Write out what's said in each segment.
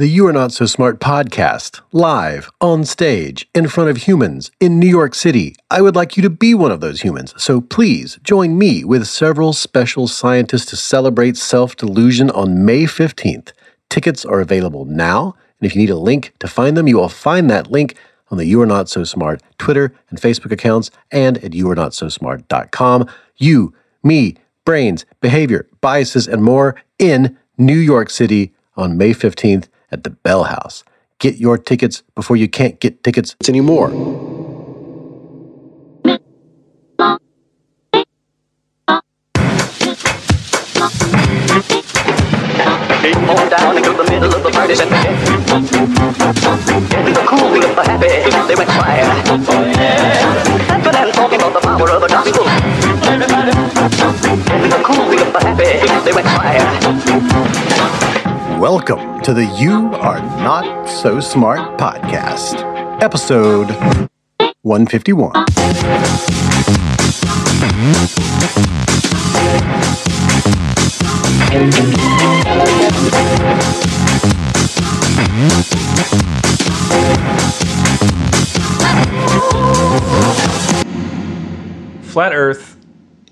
The You Are Not So Smart podcast, live, on stage, in front of humans, in New York City. I would like you to be one of those humans, so please join me with several special scientists to celebrate self delusion on May 15th. Tickets are available now, and if you need a link to find them, you will find that link on the You Are Not So Smart Twitter and Facebook accounts and at youarenotsosmart.com. You, me, brains, behavior, biases, and more in New York City on May 15th at the Bell House. Get your tickets before you can't get tickets anymore. Welcome to the You Are Not So Smart podcast, episode 151. Flat Earth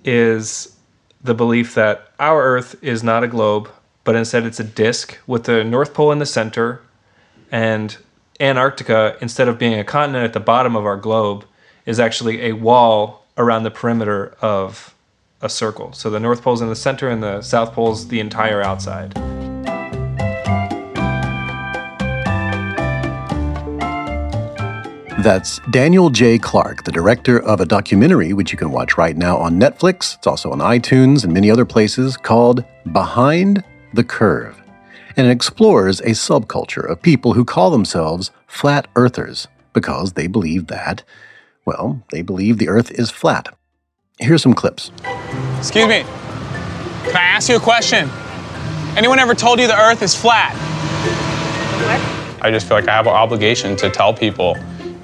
is the belief that our Earth is not a globe, but instead it's a disk with the North Pole in the center, and Antarctica, instead of being a continent at the bottom of our globe, is actually a wall around the perimeter of a circle. So the North Pole's in the center, and the South Pole's the entire outside. That's Daniel J. Clark, the director of a documentary which you can watch right now on Netflix. It's also on iTunes and many other places called Behind the Curve. And it explores a subculture of people who call themselves flat earthers because they believe that, well, they believe the earth is flat. Here's some clips. Excuse me. Can I ask you a question? Anyone ever told you the earth is flat? What? I just feel like I have an obligation to tell people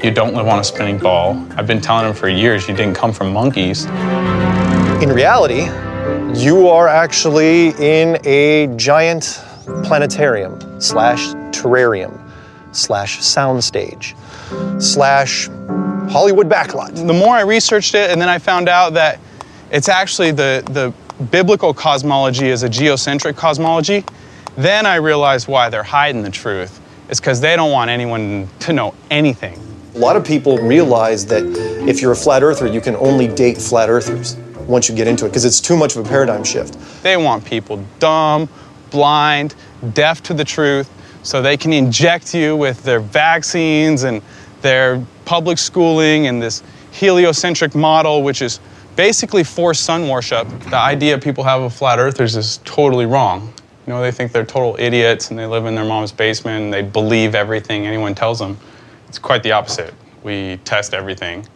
you don't live on a spinning ball. I've been telling them for years you didn't come from monkeys. In reality, you are actually in a giant planetarium slash terrarium slash soundstage slash Hollywood backlot. The more I researched it, and then I found out that it's actually the, the biblical cosmology is a geocentric cosmology, then I realized why they're hiding the truth. It's because they don't want anyone to know anything. A lot of people realize that if you're a flat earther, you can only date flat earthers once you get into it because it's too much of a paradigm shift. They want people dumb, blind, deaf to the truth, so they can inject you with their vaccines and their public schooling and this heliocentric model, which is basically forced sun worship. The idea people have of flat earthers is totally wrong. You know, they think they're total idiots and they live in their mom's basement and they believe everything anyone tells them. It's quite the opposite. We test everything.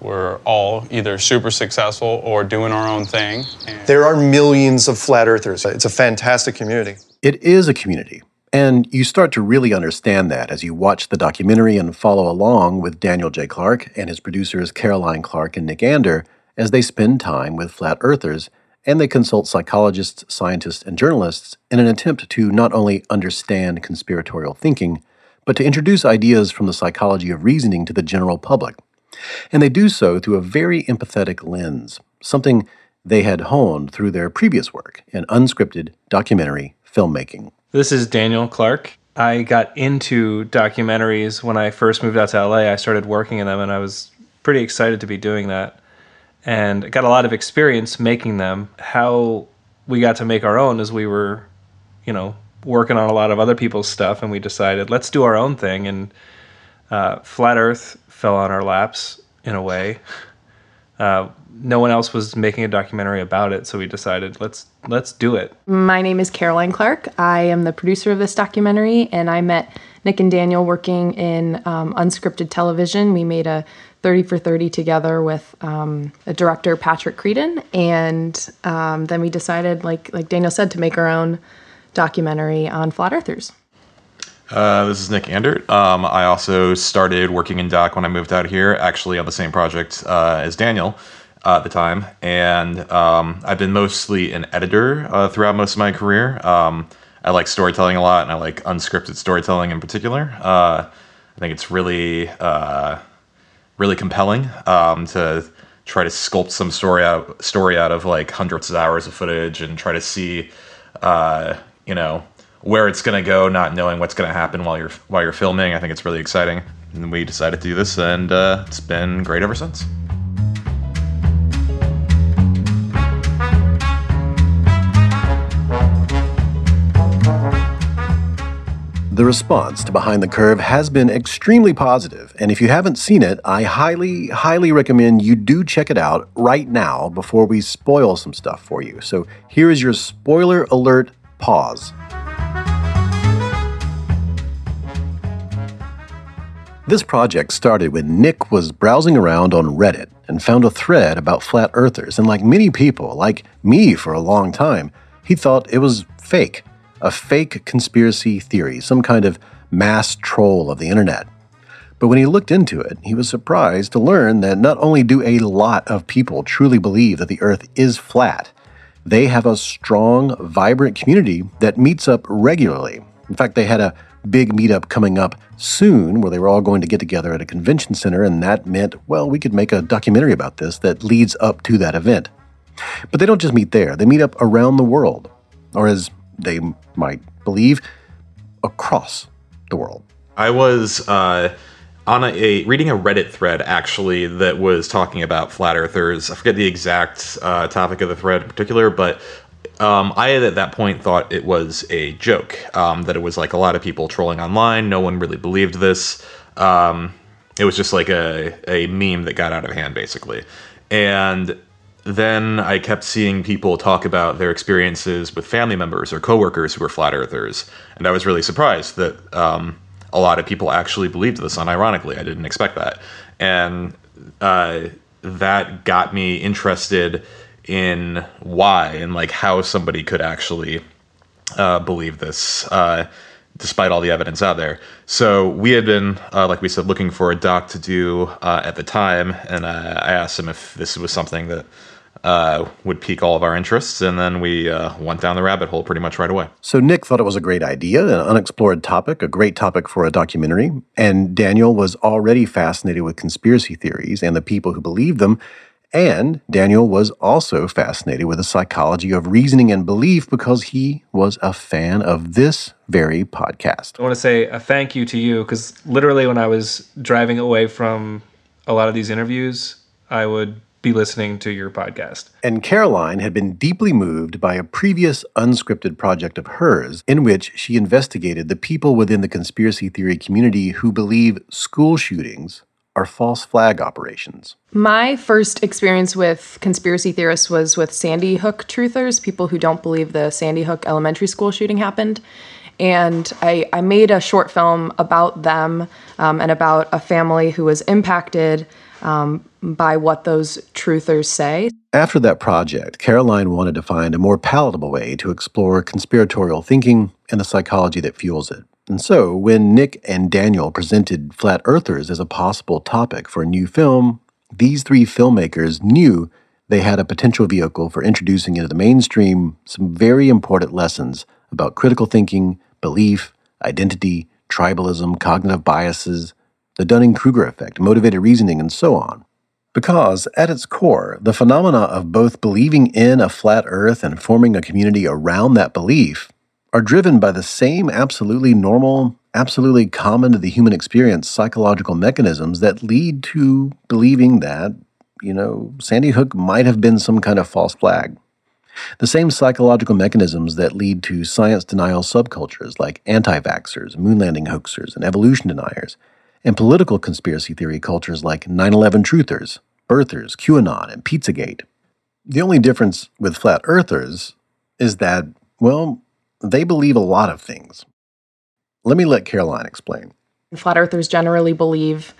We're all either super successful or doing our own thing. And There are millions of flat earthers. It's a fantastic community. It is a community. And you start to really understand that as you watch the documentary and follow along with Daniel J. Clark and his producers Caroline Clark and Nick Andert as they spend time with flat earthers and they consult psychologists, scientists, and journalists in an attempt to not only understand conspiratorial thinking, but to introduce ideas from the psychology of reasoning to the general public. And they do so through a very empathetic lens, something they had honed through their previous work in unscripted documentary filmmaking. This is Daniel Clark. I got into documentaries when I first moved out to LA. I started working in them and I was pretty excited to be doing that. And got a lot of experience making them. How we got to make our own is we were, you know, working on a lot of other people's stuff and we decided let's do our own thing. And uh, Flat Earth fell on our laps in a way. Uh, no one else was making a documentary about it, so we decided let's let's do it. My name is Caroline Clark. I am the producer of this documentary, and I met Nick and Daniel working in um, unscripted television. We made a 30 for 30 together with um, a director, Patrick Creadon, and um, then we decided, like like Daniel said, to make our own documentary on flat earthers. Uh, this is Nick Andert. Um, I also started working in doc when I moved out here, actually on the same project uh, as Daniel uh, at the time. And um, I've been mostly an editor uh, throughout most of my career. Um, I like storytelling a lot, and I like unscripted storytelling in particular. Uh, I think it's really really compelling um, to try to sculpt some story out story out of like hundreds of hours of footage and try to see you know where it's going to go, not knowing what's going to happen while you're while you're filming. I think it's really exciting, and we decided to do this, and uh, it's been great ever since. The response to Behind the Curve has been extremely positive, and if you haven't seen it, I highly, highly recommend you do check it out right now before we spoil some stuff for you. So here is your spoiler alert pause. This project started when Nick was browsing around on Reddit and found a thread about flat earthers, and like many people, like me for a long time, he thought it was fake a fake conspiracy theory, some kind of mass troll of the internet. But when he looked into it, he was surprised to learn that not only do a lot of people truly believe that the Earth is flat, they have a strong, vibrant community that meets up regularly. In fact, they had a big meetup coming up soon where they were all going to get together at a convention center, and that meant, well, we could make a documentary about this that leads up to that event. But they don't just meet there, they meet up around the world, or as they might believe, across the world. I was uh, on a, a, reading a Reddit thread actually that was talking about flat earthers. I forget the exact uh, topic of the thread in particular, but um, I at that point thought it was a joke. Um, that it was like a lot of people trolling online. No one really believed this. Um, it was just like a, a meme that got out of hand, basically. And then I kept seeing people talk about their experiences with family members or coworkers who were flat earthers, and I was really surprised that um, a lot of people actually believed this. Unironically, I didn't expect that, and uh, that got me interested in why and like how somebody could actually uh, believe this. Uh, despite all the evidence out there. So we had been, uh, like we said, looking for a doc to do uh, at the time, and uh, I asked him if this was something that uh, would pique all of our interests, and then we went down the rabbit hole pretty much right away. So Nick thought it was a great idea, an unexplored topic, a great topic for a documentary, and Daniel was already fascinated with conspiracy theories and the people who believe them. And Daniel was also fascinated with the psychology of reasoning and belief because he was a fan of this very podcast. I want to say a thank you to you because literally, when I was driving away from a lot of these interviews, I would be listening to your podcast. And Caroline had been deeply moved by a previous unscripted project of hers in which she investigated the people within the conspiracy theory community who believe school shootings are false flag operations. My first experience with conspiracy theorists was with Sandy Hook truthers, people who don't believe the Sandy Hook elementary school shooting happened. And I, I made a short film about them um, and about a family who was impacted um, by what those truthers say. After that project, Caroline wanted to find a more palatable way to explore conspiratorial thinking and the psychology that fuels it. And so, when Nick and Daniel presented Flat Earthers as a possible topic for a new film, these three filmmakers knew they had a potential vehicle for introducing into the mainstream some very important lessons about critical thinking, belief, identity, tribalism, cognitive biases, the Dunning Kruger effect, motivated reasoning, and so on. Because, at its core, the phenomena of both believing in a flat earth and forming a community around that belief are driven by the same absolutely normal, absolutely common to the human experience psychological mechanisms that lead to believing that, you know, Sandy Hook might have been some kind of false flag. The same psychological mechanisms that lead to science denial subcultures like anti vaxxers, moon landing hoaxers, and evolution deniers and political conspiracy theory cultures like 9 11 truthers, birthers, QAnon, and Pizzagate. The only difference with flat earthers is that, well, they believe a lot of things. Let me let Caroline explain. Flat earthers generally believe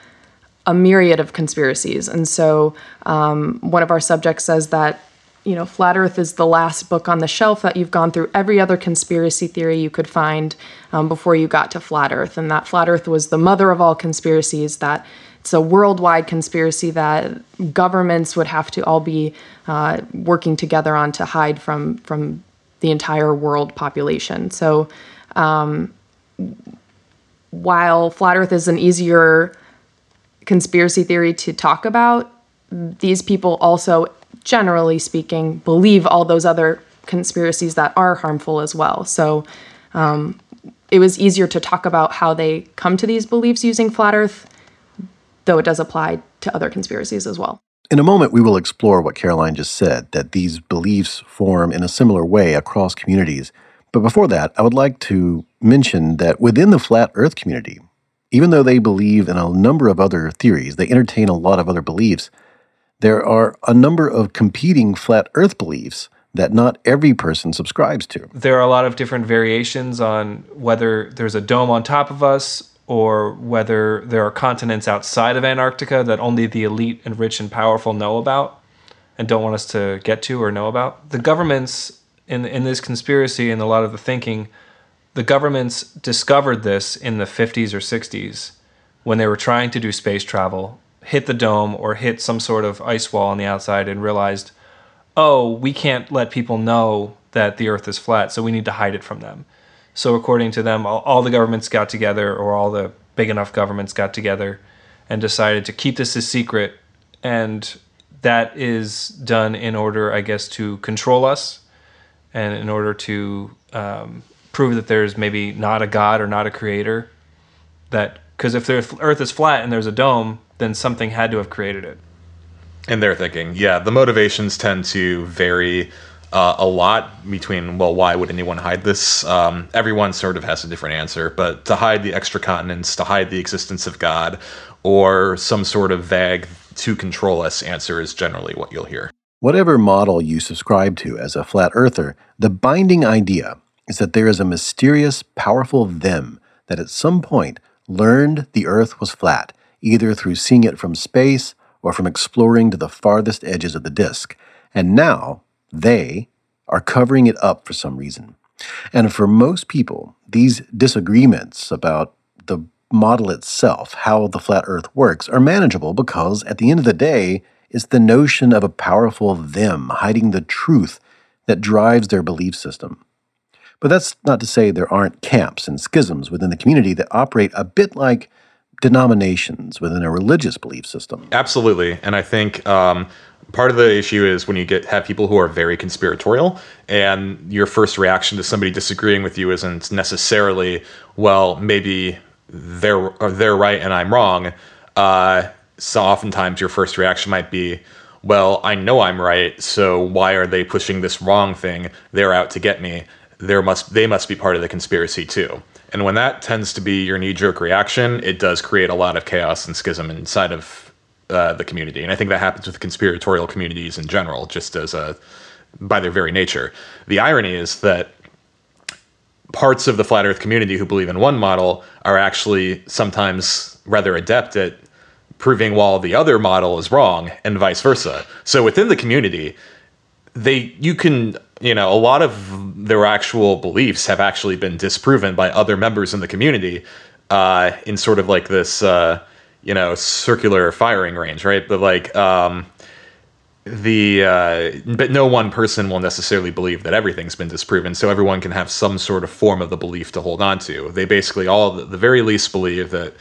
a myriad of conspiracies. And so um, one of our subjects says that you know, Flat Earth is the last book on the shelf that you've gone through every other conspiracy theory you could find um, before you got to Flat Earth. And that Flat Earth was the mother of all conspiracies, that it's a worldwide conspiracy that governments would have to all be uh, working together on to hide from, from the entire world population. So, um, while flat Earth is an easier conspiracy theory to talk about, these people also, generally speaking, believe all those other conspiracies that are harmful as well. So, um, it was easier to talk about how they come to these beliefs using flat Earth, though it does apply to other conspiracies as well. In a moment, we will explore what Caroline just said that these beliefs form in a similar way across communities. But before that, I would like to mention that within the flat earth community, even though they believe in a number of other theories, they entertain a lot of other beliefs, there are a number of competing flat earth beliefs that not every person subscribes to. There are a lot of different variations on whether there's a dome on top of us or whether there are continents outside of Antarctica that only the elite and rich and powerful know about and don't want us to get to or know about. The governments in in this conspiracy and a lot of the thinking, the governments discovered this in the 50s or 60s when they were trying to do space travel, hit the dome or hit some sort of ice wall on the outside and realized, "Oh, we can't let people know that the earth is flat, so we need to hide it from them." So, according to them, all, all, the governments got together, or all the big enough governments got together and decided to keep this a secret. And that is done in order, I guess, to control us and in order to um, prove that there's maybe not a God or not a creator. That because if the earth is flat and there's a dome, then something had to have created it. And they're thinking, yeah, the motivations tend to vary uh, a lot between well why would anyone hide this? Um, everyone sort of has a different answer but to hide the extra continents to hide the existence of god or some sort of vague to control us answer is generally what you'll hear. Whatever model you subscribe to as a flat earther the binding idea is that there is a mysterious powerful them that at some point learned the earth was flat either through seeing it from space or from exploring to the farthest edges of the disk. And now they are covering it up for some reason. And for most people, these disagreements about the model itself, how the flat earth works, are manageable because at the end of the day, it's the notion of a powerful them hiding the truth that drives their belief system. But that's not to say there aren't camps and schisms within the community that operate a bit like denominations within a religious belief system. Absolutely. And I think um, part of the issue is when you get have people who are very conspiratorial and your first reaction to somebody disagreeing with you isn't necessarily well maybe they're they're right and I'm wrong uh, so oftentimes your first reaction might be well I know I'm right so why are they pushing this wrong thing? They're out to get me. There must they must be part of the conspiracy too. And when that tends to be your knee jerk reaction it does create a lot of chaos and schism inside of uh, the community, and I think that happens with conspiratorial communities in general, just as a by their very nature. The irony is that parts of the flat Earth community who believe in one model are actually sometimes rather adept at proving while the other model is wrong, and vice versa. So within the community, they you can you know a lot of their actual beliefs have actually been disproven by other members in the community uh, in sort of like this. Uh, you know circular firing range, right? But like um, the uh, but no one person will necessarily believe that everything's been disproven, so everyone can have some sort of form of the belief to hold on to. They basically all the very least believe that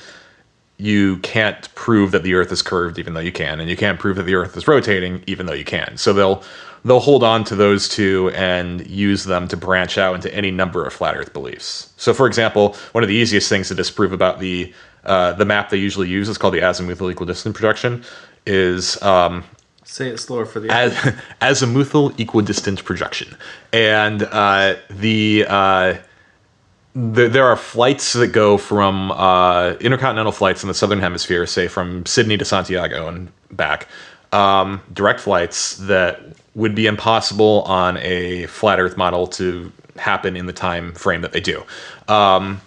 you can't prove that the earth is curved even though you can and you can't prove that the earth is rotating even though you can so they'll they'll hold on to those two and use them to branch out into any number of flat earth beliefs so for example one of the easiest things to disprove about the uh, the map they usually use is called the azimuthal equidistant projection. Is um, say it slower for the az- azimuthal equidistant projection, and uh, the, uh, the there are flights that go from uh, intercontinental flights in the southern hemisphere, say from Sydney to Santiago and back, um, direct flights that would be impossible on a flat Earth model to happen in the time frame that they do. Um,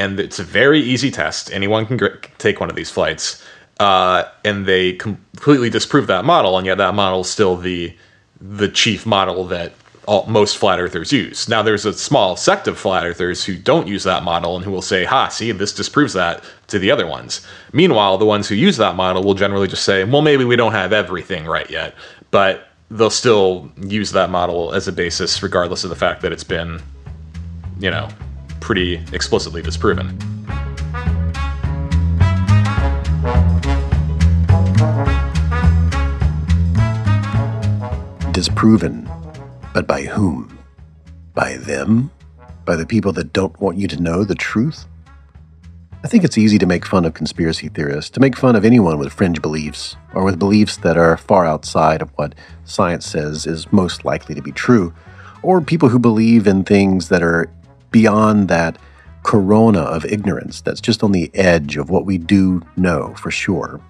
and it's a very easy test. Anyone can take one of these flights, uh, and they completely disprove that model, and yet that model is still the the chief model that all, most flat earthers use. Now, there's a small sect of flat earthers who don't use that model and who will say, "Ha, see, this disproves that to the other ones." Meanwhile, the ones who use that model will generally just say, "Well, maybe we don't have everything right yet, but they'll still use that model as a basis, regardless of the fact that it's been, you know, pretty explicitly disproven. Disproven. But by whom? By them? By the people that don't want you to know the truth? I think it's easy to make fun of conspiracy theorists, to make fun of anyone with fringe beliefs, or with beliefs that are far outside of what science says is most likely to be true, or people who believe in things that are beyond that corona of ignorance that's just on the edge of what we do know for sure.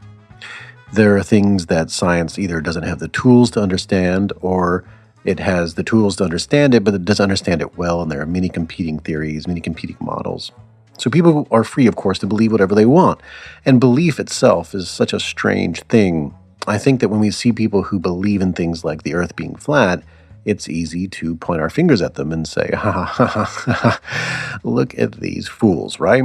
There are things that science either doesn't have the tools to understand or it has the tools to understand it, but it doesn't understand it well, and there are many competing theories, many competing models. So people are free, of course, to believe whatever they want. And belief itself is such a strange thing. I think that when we see people who believe in things like the earth being flat, it's easy to point our fingers at them and say, ha ha ha ha, look at these fools, right?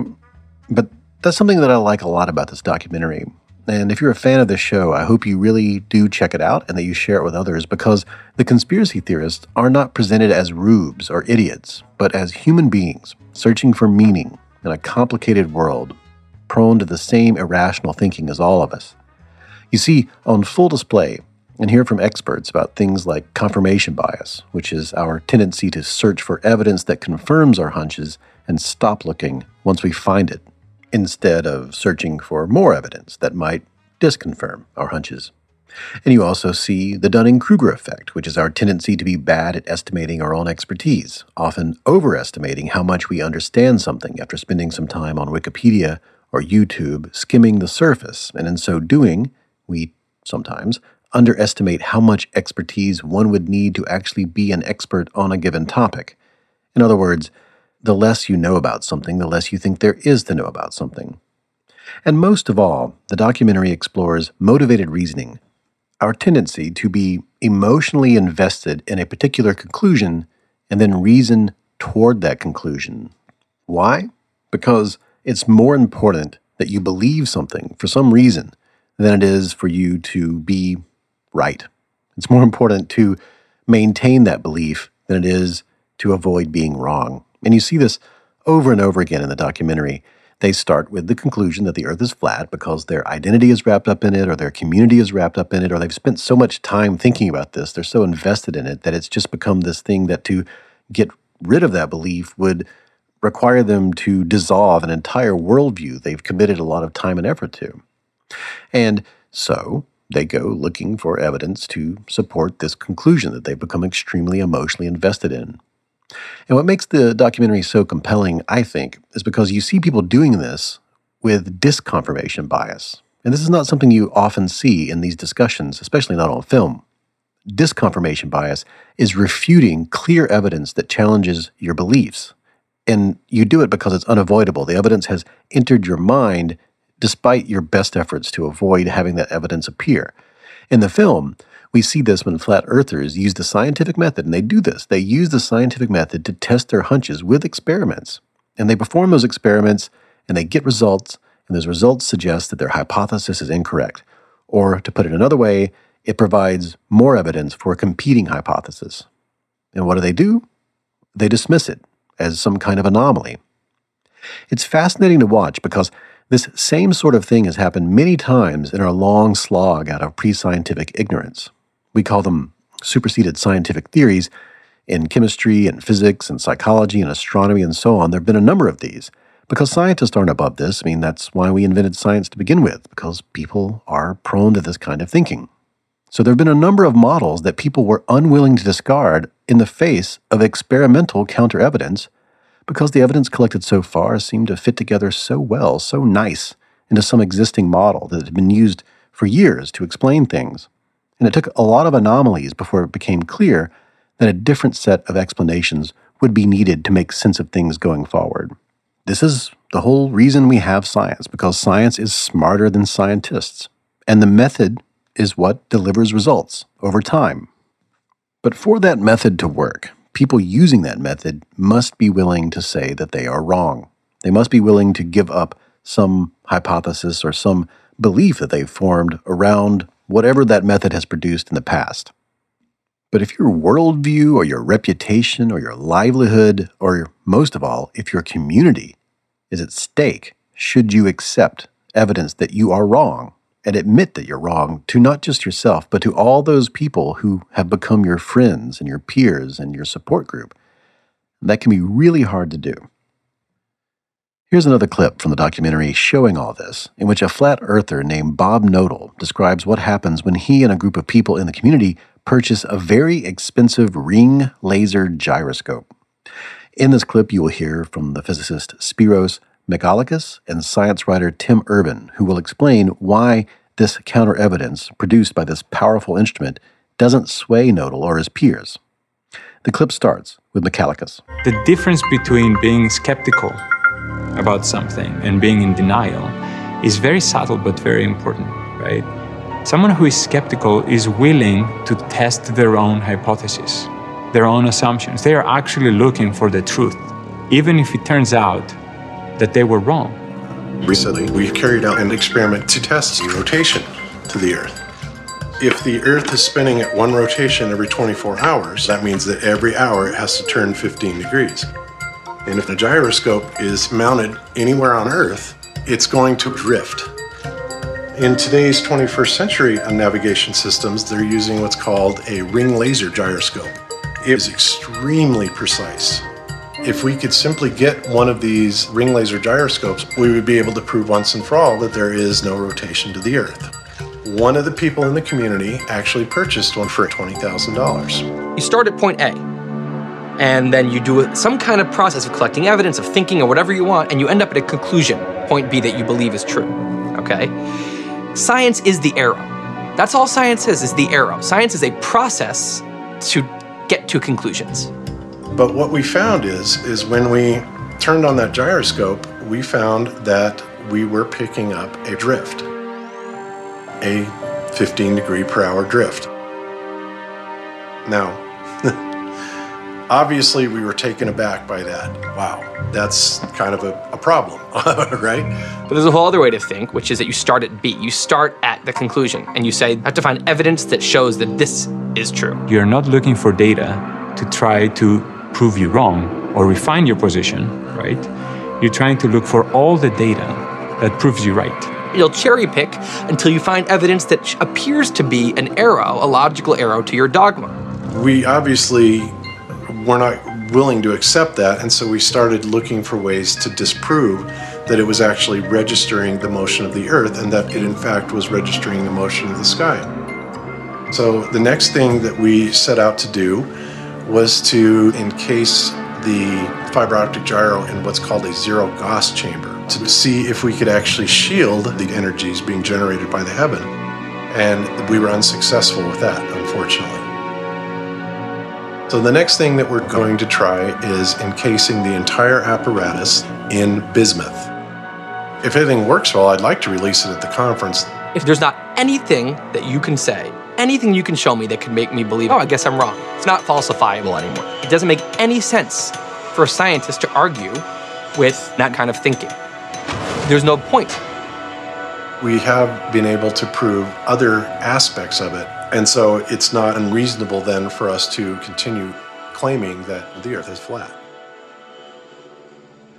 But that's something that I like a lot about this documentary. And if you're a fan of this show, I hope you really do check it out and that you share it with others because the conspiracy theorists are not presented as rubes or idiots, but as human beings searching for meaning in a complicated world, prone to the same irrational thinking as all of us. You see, on full display, and hear from experts about things like confirmation bias, which is our tendency to search for evidence that confirms our hunches and stop looking once we find it, instead of searching for more evidence that might disconfirm our hunches. And you also see the Dunning Kruger effect, which is our tendency to be bad at estimating our own expertise, often overestimating how much we understand something after spending some time on Wikipedia or YouTube skimming the surface. And in so doing, we sometimes underestimate how much expertise one would need to actually be an expert on a given topic. In other words, the less you know about something, the less you think there is to know about something. And most of all, the documentary explores motivated reasoning, our tendency to be emotionally invested in a particular conclusion and then reason toward that conclusion. Why? Because it's more important that you believe something for some reason than it is for you to be right. It's more important to maintain that belief than it is to avoid being wrong. And you see this over and over again in the documentary. They start with the conclusion that the earth is flat because their identity is wrapped up in it, or their community is wrapped up in it, or they've spent so much time thinking about this, they're so invested in it that it's just become this thing that to get rid of that belief would require them to dissolve an entire worldview they've committed a lot of time and effort to. And so they go looking for evidence to support this conclusion that they've become extremely emotionally invested in. And what makes the documentary so compelling, I think, is because you see people doing this with disconfirmation bias. And this is not something you often see in these discussions, especially not on film. Disconfirmation bias is refuting clear evidence that challenges your beliefs. And you do it because it's unavoidable. The evidence has entered your mind despite your best efforts to avoid having that evidence appear. In the film, we see this when flat earthers use the scientific method, and they do this. They use the scientific method to test their hunches with experiments. And they perform those experiments and they get results, and those results suggest that their hypothesis is incorrect. Or, to put it another way, it provides more evidence for a competing hypothesis. And what do they do? They dismiss it as some kind of anomaly. It's fascinating to watch because this same sort of thing has happened many times in our long slog out of pre scientific ignorance. We call them superseded scientific theories in chemistry and physics and psychology and astronomy and so on. There have been a number of these. Because scientists aren't above this, I mean, that's why we invented science to begin with, because people are prone to this kind of thinking. So there have been a number of models that people were unwilling to discard in the face of experimental counter evidence because the evidence collected so far seemed to fit together so well, so nice, into some existing model that had been used for years to explain things and it took a lot of anomalies before it became clear that a different set of explanations would be needed to make sense of things going forward. This is the whole reason we have science, because science is smarter than scientists, and the method is what delivers results over time. But for that method to work, people using that method must be willing to say that they are wrong. They must be willing to give up some hypothesis or some belief that they've formed around whatever that method has produced in the past. But if your worldview or your reputation or your livelihood, or most of all, if your community is at stake, should you accept evidence that you are wrong and admit that you're wrong to not just yourself, but to all those people who have become your friends and your peers and your support group? That can be really hard to do. Here's another clip from the documentary showing all this, in which a flat earther named Bob Knodel describes what happens when he and a group of people in the community purchase a very expensive ring laser gyroscope. In this clip, you will hear from the physicist Spiros Michalakis and science writer Tim Urban, who will explain why this counter evidence produced by this powerful instrument doesn't sway Knodel or his peers. The clip starts with Michalakis. The difference between being skeptical about something and being in denial is very subtle but very important, right? Someone who is skeptical is willing to test their own hypotheses, their own assumptions. They are actually looking for the truth, even if it turns out that they were wrong. Recently, we've carried out an experiment to test the rotation to the Earth. If the Earth is spinning at one rotation every 24 hours, that means that every hour it has to turn 15 degrees. And if the gyroscope is mounted anywhere on Earth, it's going to drift. In today's 21st century navigation systems, they're using what's called a ring laser gyroscope. It is extremely precise. If we could simply get one of these ring laser gyroscopes, we would be able to prove once and for all that there is no rotation to the Earth. One of the people in the community actually purchased one for $20,000. You start at point A, and then you do some kind of process of collecting evidence, of thinking, or whatever you want, and you end up at a conclusion, point B, that you believe is true. Okay? Science is the arrow. That's all science is, is the arrow. Science is a process to get to conclusions. But what we found is, is when we turned on that gyroscope, we found that we were picking up a drift, a 15 degree per hour drift. Now, obviously we were taken aback by that. Wow, that's kind of a, a problem, right? But there's a whole other way to think, which is that you start at B. You start at the conclusion and you say, I have to find evidence that shows that this is true. You're not looking for data to try to prove you wrong or refine your position, right? You're trying to look for all the data that proves you right. You'll cherry pick until you find evidence that appears to be an arrow, a logical arrow to your dogma. We obviously were not willing to accept that, and so we started looking for ways to disprove that it was actually registering the motion of the Earth and that it, in fact, was registering the motion of the sky. So the next thing that we set out to do was to encase the fiber optic gyro in what's called a zero Gauss chamber to see if we could actually shield the energies being generated by the heaven. And we were unsuccessful with that, unfortunately. So the next thing that we're going to try is encasing the entire apparatus in bismuth. If everything works well, I'd like to release it at the conference. If there's not anything that you can say, anything you can show me that could make me believe, oh, I guess I'm wrong, it's not falsifiable anymore. It doesn't make any sense for a scientist to argue with that kind of thinking. There's no point. We have been able to prove other aspects of it, and so it's not unreasonable then for us to continue claiming that the Earth is flat.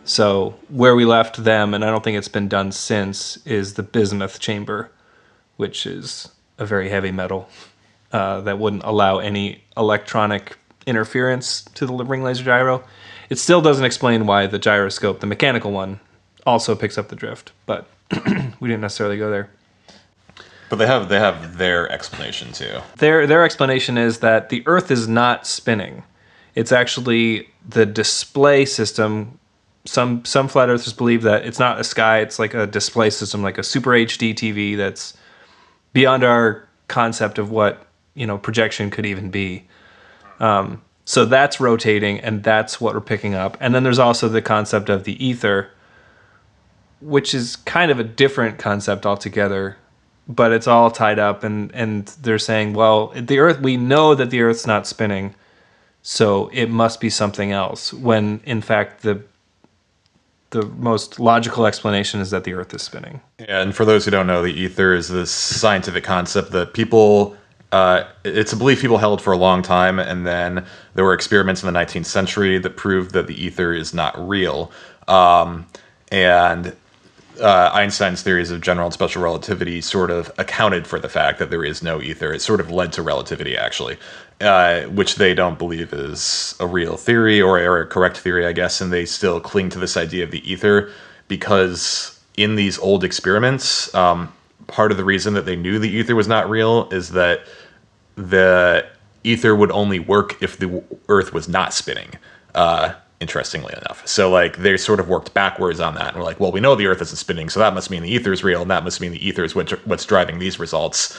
So where we left them, and I don't think it's been done since, is the bismuth chamber, which is a very heavy metal uh, that wouldn't allow any electronic interference to the ring laser gyro. It still doesn't explain why the gyroscope, the mechanical one, also picks up the drift, but we didn't necessarily go there. But they have they have their explanation too. Their their explanation is that the Earth is not spinning. It's actually the display system. Some some flat earthers believe that it's not a sky, it's like a display system, like a super HD TV that's beyond our concept of what, you know, projection could even be. Um, so that's rotating and that's what we're picking up. And then there's also the concept of the ether, which is kind of a different concept altogether but it's all tied up and and they're saying well the earth we know that the earth's not spinning so it must be something else when in fact the the most logical explanation is that the earth is spinning and for those who don't know, the ether is this scientific concept that people uh, it's a belief people held for a long time, and then there were experiments in the 19th century that proved that the ether is not real. Um, and uh, Einstein's theories of general and special relativity sort of accounted for the fact that there is no ether. It sort of led to relativity, actually, uh, which they don't believe is a real theory or, a correct theory, I guess, and they still cling to this idea of the ether because in these old experiments, um, part of the reason that they knew the ether was not real is that the ether would only work if the Earth was not spinning. Uh, interestingly enough, so like they sort of worked backwards on that, and we're like, well, we know the Earth isn't spinning, so that must mean the ether is real, and that must mean the ether is what's, what's driving these results.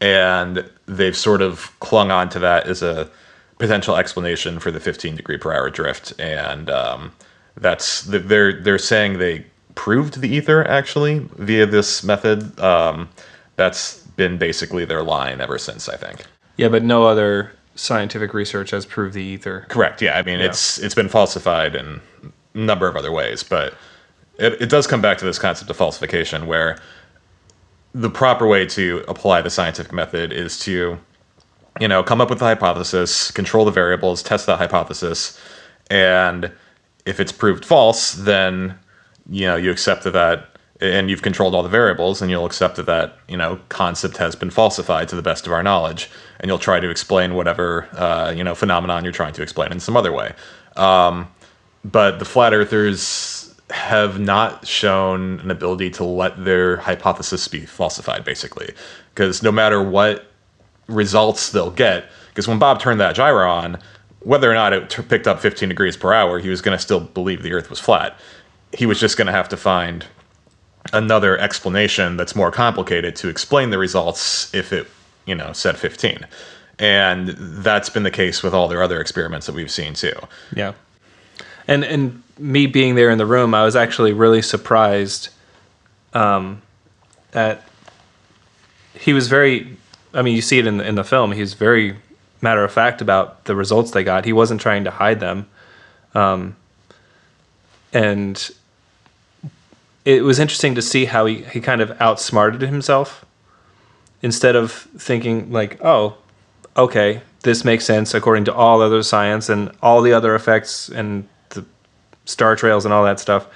And they've sort of clung on to that as a potential explanation for the 15 degree per hour drift, and um, that's they're they're saying they proved the ether actually via this method. Um, that's been basically their line ever since, I think. Yeah, but no other scientific research has proved the ether. Correct. Yeah, I mean Yeah. it's it's been falsified in a number of other ways, but it, it does come back to this concept of falsification where the proper way to apply the scientific method is to you know come up with a hypothesis control the variables test that hypothesis and if it's proved false then you know you accept that that and you've controlled all the variables and you'll accept that that you know concept has been falsified to the best of our knowledge and you'll try to explain whatever uh, you know phenomenon you're trying to explain in some other way. Um, but the flat earthers have not shown an ability to let their hypothesis be falsified basically. Because no matter what results they'll get because when bob turned that gyro on whether or not it t- picked up 15 degrees per hour he was going to still believe the earth was flat. He was just going to have to find another explanation that's more complicated to explain the results if it you know said 15 and that's been the case with all their other experiments that we've seen too. Yeah. And and me being there in the room, I was actually really surprised um, at he was very I mean, you see it in the, in the film. He's very matter of fact about the results they got. He wasn't trying to hide them. Um, and it was interesting to see how he, he kind of outsmarted himself instead of thinking like, oh, okay, this makes sense according to all other science and all the other effects and star trails and all that stuff.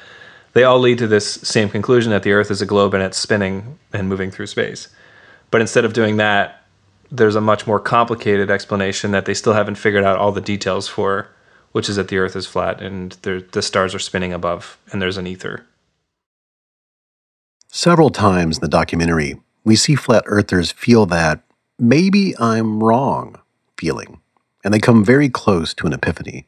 They all lead to this same conclusion that the Earth is a globe and it's spinning and moving through space. But instead of doing that, there's a much more complicated explanation that they still haven't figured out all the details for, which is that the Earth is flat and the stars are spinning above and there's an ether. Several times in the documentary, we see flat earthers feel that maybe I'm wrong feeling, and they come very close to an epiphany.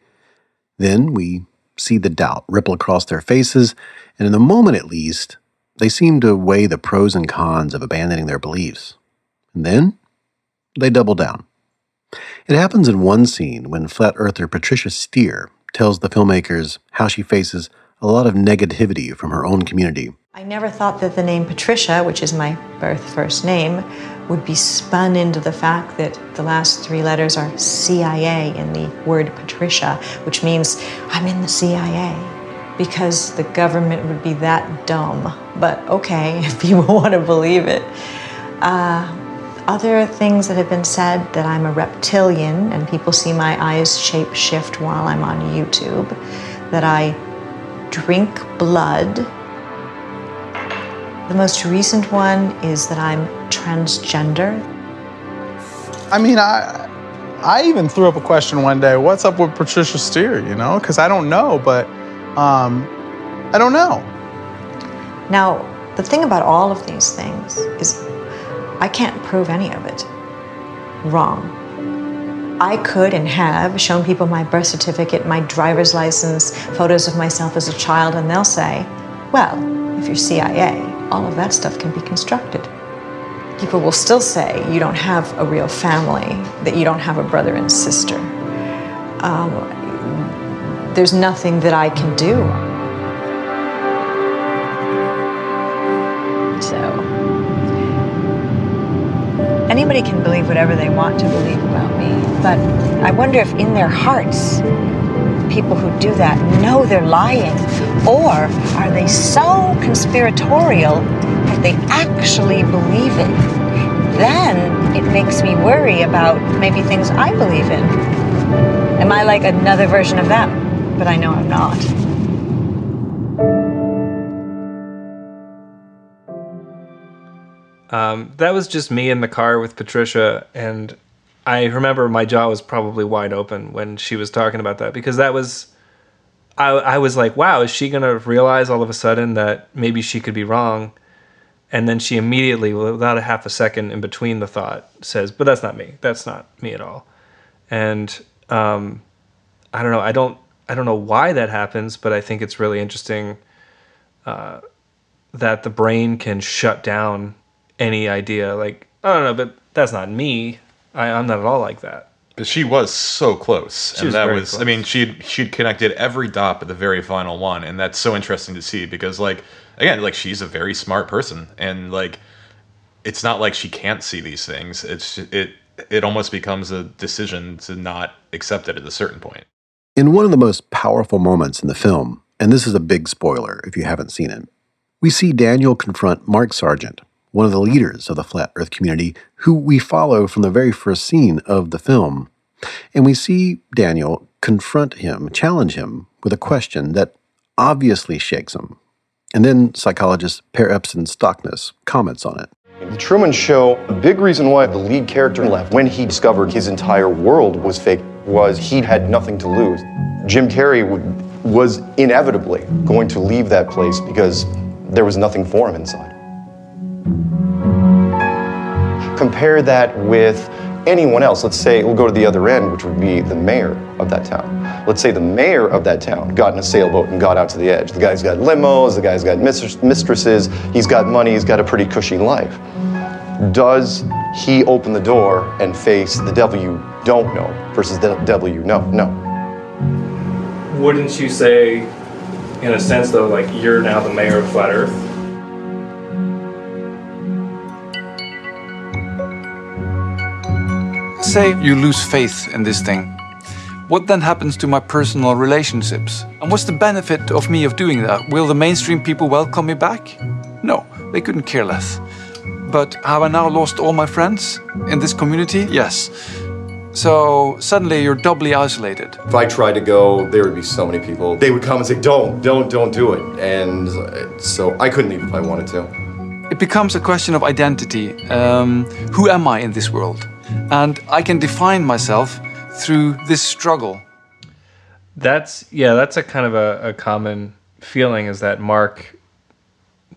Then we see the doubt ripple across their faces, and in the moment at least, they seem to weigh the pros and cons of abandoning their beliefs. And then they double down. It happens in one scene when flat earther Patricia Steere tells the filmmakers how she faces a lot of negativity from her own community I never thought that the name Patricia, which is my birth first name, would be spun into the fact that the last three letters are CIA in the word Patricia, which means I'm in the CIA. Because the government would be that dumb. But okay, if people want to believe it. Uh, other things that have been said that I'm a reptilian and people see my eyes shape shift while I'm on YouTube, that I drink blood the most recent one is that I'm transgender. I mean, I I even threw up a question one day. What's up with Patricia Steere? You know, because I don't know, but um, I don't know. Now, the thing about all of these things is I can't prove any of it wrong. I could and have shown people my birth certificate, my driver's license, photos of myself as a child, and they'll say, well, if you're CIA, all of that stuff can be constructed. People will still say you don't have a real family, that you don't have a brother and sister. Um, there's nothing that I can do. Anybody can believe whatever they want to believe about me, but I wonder if in their hearts, people who do that know they're lying, or are they so conspiratorial that they actually believe it? then it makes me worry about maybe things I believe in. Am I like another version of them? But I know I'm not. Um, that was just me in the car with Patricia, and I remember my jaw was probably wide open when she was talking about that because that was, I, I was like, wow, is she gonna realize all of a sudden that maybe she could be wrong? And then she immediately, without a half a second in between the thought, says, "But that's not me. That's not me at all." And um, I don't know. I don't. I don't know why that happens, but I think it's really interesting uh, that the brain can shut down any idea. Like, I don't know, but that's not me. I, I'm not at all like that. But she was so close, She and was that very was. I mean, she'd she'd connected every dot at the very final one, and that's so interesting to see because, like, again, like she's a very smart person, and like, it's not like she can't see these things. It's it it almost becomes a decision to not accept it at a certain point. In one of the most powerful moments in the film, and this is a big spoiler if you haven't seen it, we see Daniel confront Mark Sargent, one of the leaders of the flat earth community, who we follow from the very first scene of the film. And we see Daniel confront him, challenge him with a question that obviously shakes him. And then psychologist Per Espen Stoknes comments on it. The Truman Show, a big reason why the lead character left when he discovered his entire world was fake was he had nothing to lose. Jim Carrey would, was inevitably going to leave that place because there was nothing for him inside. Compare that with anyone else. Let's say we'll go to the other end, which would be the mayor of that town. Let's say the mayor of that town got in a sailboat and got out to the edge. The guy's got limos, the guy's got mistresses, he's got money, he's got a pretty cushy life. Does he open the door and face the devil you don't know versus the devil you know? No. Wouldn't you say, in a sense, though, like you're now the mayor of Flat Earth? Say you lose faith in this thing. What then happens to my personal relationships? And what's the benefit of me of doing that? Will the mainstream people welcome me back? No, they couldn't care less. But have I now lost all my friends in this community? Yes. So suddenly you're doubly isolated. If I tried to go, there would be so many people. They would come and say, "Don't, don't, don't do it." And uh, so I couldn't leave if I wanted to. It becomes a question of identity. Um, who am I in this world? And I can define myself through this struggle. That's yeah, that's a kind of a, a common feeling is that Mark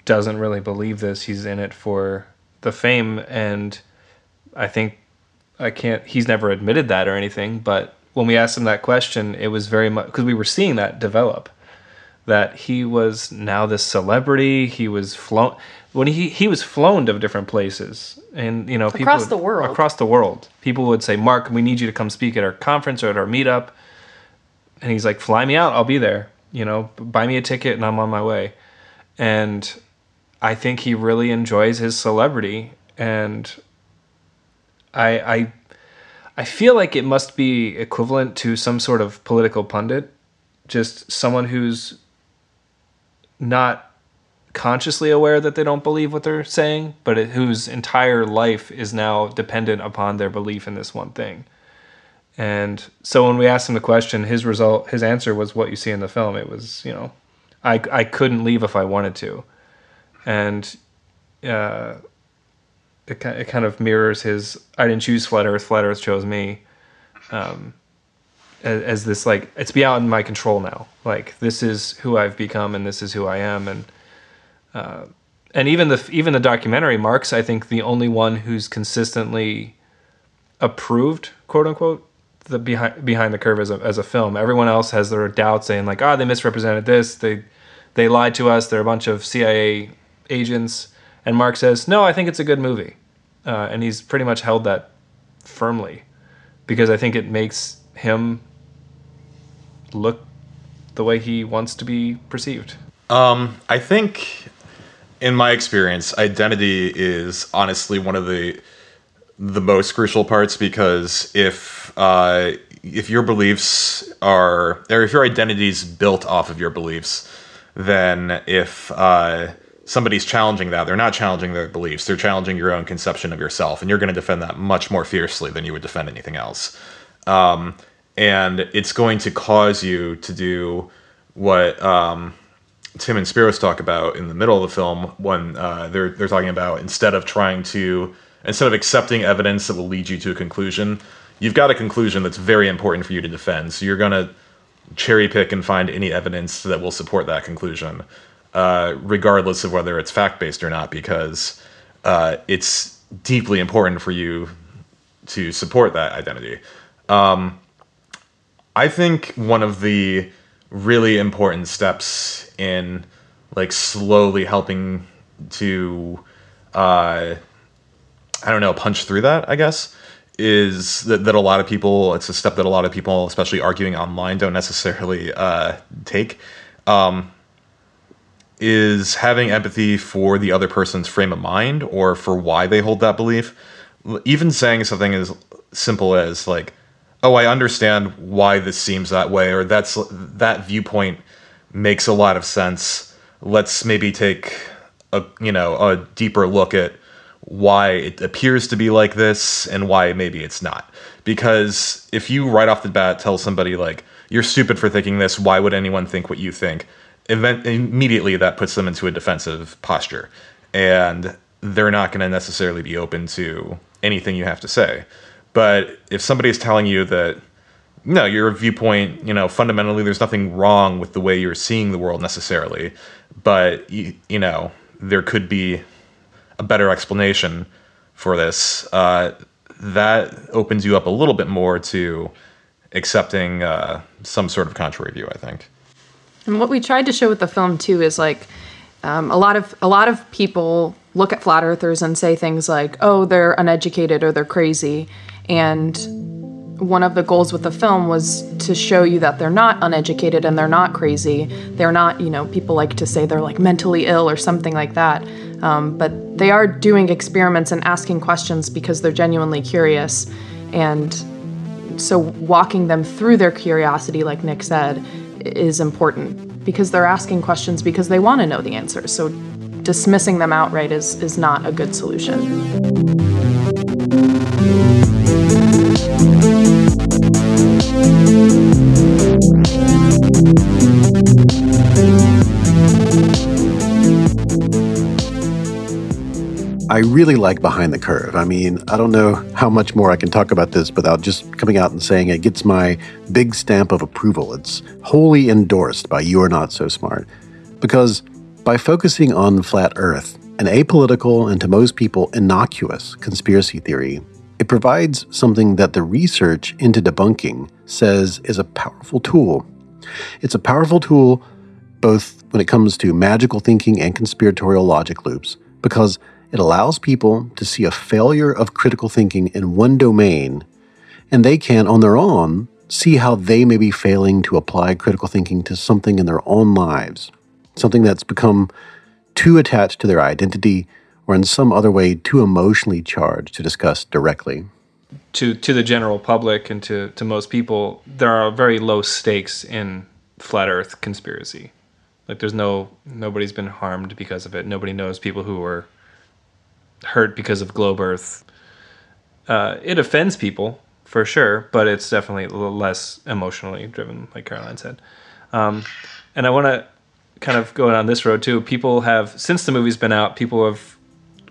doesn't really believe this. He's in it for the fame and I think I can't he's never admitted that or anything, but when we asked him that question, it was very much because we were seeing that develop that he was now this celebrity, he was flown when he he was flown to different places. And you know people Across would- the world. across the world. People would say mark we need you to come speak at our conference or at our meetup. And he's like fly me out. I'll be there. You know buy me a ticket and i'm on my way. And i think he really enjoys his celebrity. And i i i feel like it must be equivalent to some sort of political pundit. Just someone who's not consciously aware that they don't believe what they're saying, but it, whose entire life is now dependent upon their belief in this one thing. And so when we asked him the question, his result, his answer was what you see in the film. It was, you know, I, I couldn't leave if I wanted to. And uh, it, it kind of mirrors his, I didn't choose Flat Earth, Flat Earth chose me. Um, as, as this, like, it's beyond my control now. Like, this is who I've become and this is who I am. And, uh, and even the even the documentary marks I think the only one who's consistently approved quote unquote the behind behind the curve as a, as a film. Everyone else has their doubts saying like ah they misrepresented this they they lied to us they're a bunch of CIA agents and Mark says no I think it's a good movie uh, and he's pretty much held that firmly because I think it makes him look the way he wants to be perceived. Um, I think, in my experience, identity is honestly one of the the most crucial parts because if uh, if your beliefs are or if your identity is built off of your beliefs, then if uh, somebody's challenging that, they're not challenging their beliefs. They're challenging your own conception of yourself, and you're going to defend that much more fiercely than you would defend anything else. Um, and it's going to cause you to do what um, Tim and Spiros talk about in the middle of the film when uh, they're they're talking about instead of trying to instead of accepting evidence that will lead you to a conclusion, you've got a conclusion that's very important for you to defend. So you're to cherry pick and find any evidence that will support that conclusion, uh, regardless of whether it's fact based or not, because uh, it's deeply important for you to support that identity. Um, I think one of the really important steps in like slowly helping to uh, I don't know punch through that I guess is that, that a lot of people it's a step that a lot of people especially arguing online don't necessarily uh, take um, is having empathy for the other person's frame of mind or for why they hold that belief. Even saying something as simple as like oh i understand why this seems that way or that's that viewpoint makes a lot of sense. Let's maybe take a you know a deeper look at why it appears to be like this and why maybe it's not. Because if you right off the bat tell somebody like you're stupid for thinking this. Why would anyone think what you think? Event- immediately that puts them into a defensive posture. And they're not going to necessarily be open to anything you have to say but if somebody is telling you that no, your viewpoint, you know, fundamentally there's nothing wrong with the way you're seeing the world necessarily, but you, you know, there could be a better explanation for this. Uh, that opens you up a little bit more to accepting uh, some sort of contrary view, I think. And what we tried to show with the film too is like um, a lot of a lot of people look at flat earthers and say things like, "Oh, they're uneducated or they're crazy," and one of the goals with the film was to show you that they're not uneducated and they're not crazy. They're not, you know, people like to say they're like mentally ill or something like that. Um, but they are doing experiments and asking questions because they're genuinely curious. And so walking them through their curiosity, like Nick said, is important because they're asking questions because they want to know the answers. So dismissing them outright is, is not a good solution. I really like Behind the Curve. I mean, I don't know how much more I can talk about this without just coming out and saying it gets my big stamp of approval. It's wholly endorsed by You Are Not So Smart. Because by focusing on flat Earth, an apolitical and to most people innocuous conspiracy theory, it provides something that the research into debunking says is a powerful tool. It's a powerful tool both when it comes to magical thinking and conspiratorial logic loops, because it allows people to see a failure of critical thinking in one domain, and they can, on their own, see how they may be failing to apply critical thinking to something in their own lives, something that's become too attached to their identity or in some other way too emotionally charged to discuss directly. To to the general public and to, to most people, there are very low stakes in flat Earth conspiracy. Like there's no nobody's been harmed because of it. Nobody knows people who were hurt because of globe Earth. Uh, it offends people for sure, but it's definitely less emotionally driven, like Caroline said. Um, and I want to kind of go down this road too. People have since the movie's been out, people have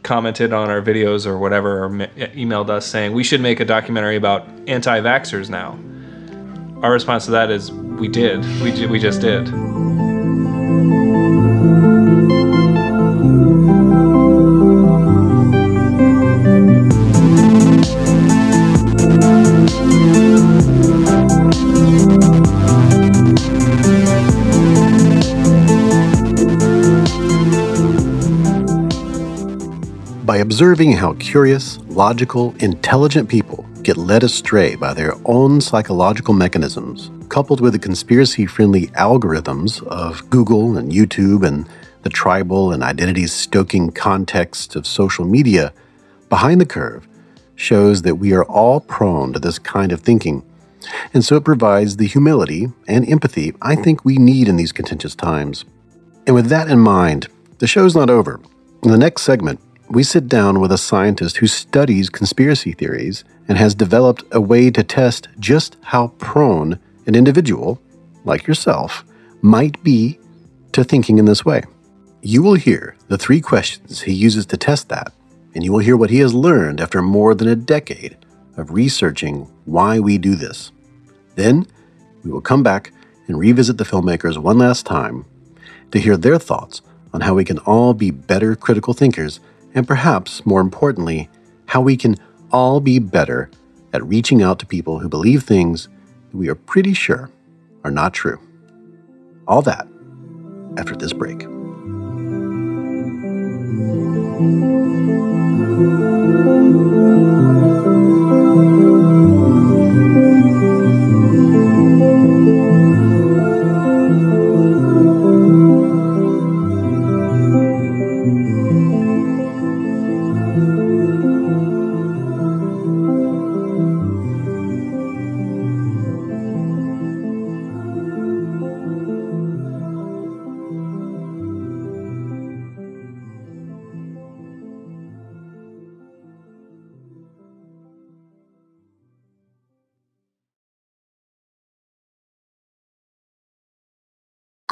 commented on our videos or whatever, or emailed us saying we should make a documentary about anti-vaxxers now. Our response to that is we did. We we just did. By observing how curious, logical, intelligent people get led astray by their own psychological mechanisms, coupled with the conspiracy friendly algorithms of Google and YouTube and the tribal and identity stoking context of social media, Behind the Curve shows that we are all prone to this kind of thinking. And so it provides the humility and empathy I think we need in these contentious times. And with that in mind, the show's not over. In the next segment, we sit down with a scientist who studies conspiracy theories and has developed a way to test just how prone an individual, like yourself, might be to thinking in this way. You will hear the three questions he uses to test that, and you will hear what he has learned after more than a decade of researching why we do this. Then we will come back and revisit the filmmakers one last time to hear their thoughts on how we can all be better critical thinkers and perhaps more importantly, how we can all be better at reaching out to people who believe things we are pretty sure are not true. All that after this break.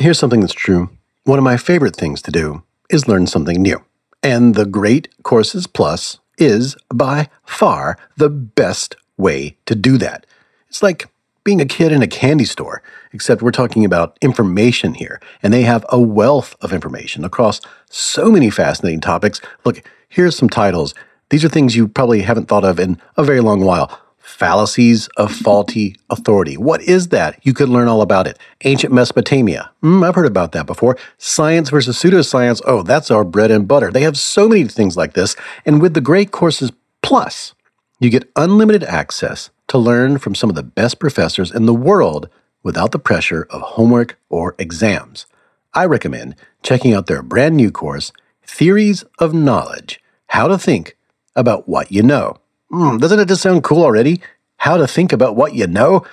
Here's something that's true. One of my favorite things to do is learn something new. And the Great Courses Plus is by far the best way to do that. It's like being a kid in a candy store, except we're talking about information here, and they have a wealth of information across so many fascinating topics. Look, here's some titles. These are things you probably haven't thought of in a very long while. Fallacies of faulty authority. What is that? You could learn all about it. Ancient Mesopotamia. Mm, I've heard about that before. Science versus pseudoscience. Oh, that's our bread and butter. They have so many things like this. And with the Great Courses Plus, you get unlimited access to learn from some of the best professors in the world without the pressure of homework or exams. I recommend checking out their brand new course, Theories of Knowledge How to Think About What You Know. Mm, doesn't it just sound cool already? How to think about what you know?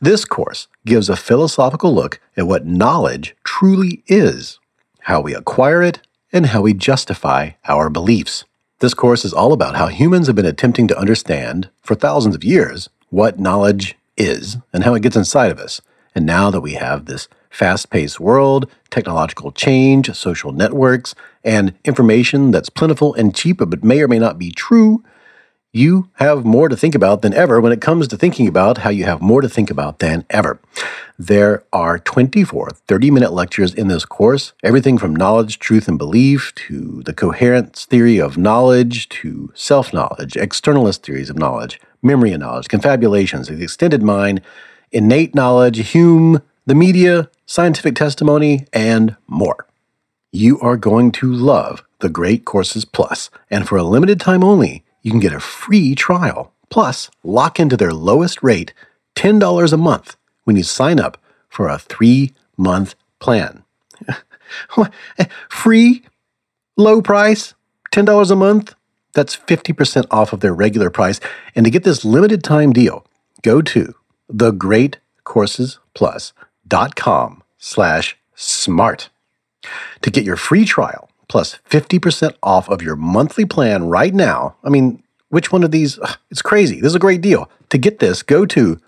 This course gives a philosophical look at what knowledge truly is, how we acquire it, and how we justify our beliefs. This course is all about how humans have been attempting to understand, for thousands of years, what knowledge is and how it gets inside of us. And now that we have this fast paced world, technological change, social networks, and information that's plentiful and cheap but may or may not be true, you have more to think about than ever when it comes to thinking about how you have more to think about than ever. There are 24 30 minute lectures in this course, everything from knowledge, truth, and belief to the coherence theory of knowledge to self knowledge, externalist theories of knowledge, memory and knowledge, confabulations, the extended mind, innate knowledge, Hume, the media, scientific testimony, and more. You are going to love the Great Courses Plus, and for a limited time only, you can get a free trial. Plus, lock into their lowest rate, $10 a month, when you sign up for a three month plan. Eh, free, low price, $10 a month. That's 50% off of their regular price. And to get this limited time deal, go to thegreatcoursesplus.com slash smart to get your free trial plus 50% off of your monthly plan right now. I mean, which one of these? It's crazy. This is a great deal. To get this, go to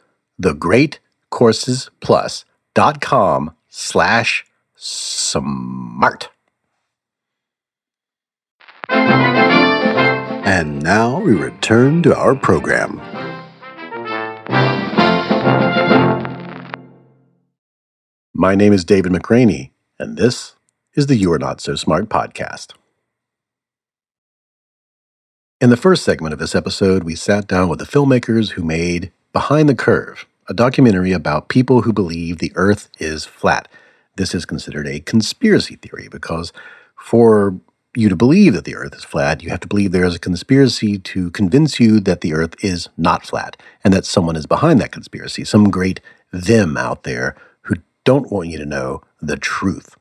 thegreatcoursesplus.com slash smart. And now we return to our program. My name is David McRaney, and this is the You Are Not So Smart podcast. In the first segment of this episode, we sat down with the filmmakers who made Behind the Curve, a documentary about people who believe the earth is flat. This is considered a conspiracy theory because for you to believe that the earth is flat, you have to believe there is a conspiracy to convince you that the earth is not flat and that someone is behind that conspiracy, some great them out there who don't want you to know the truth.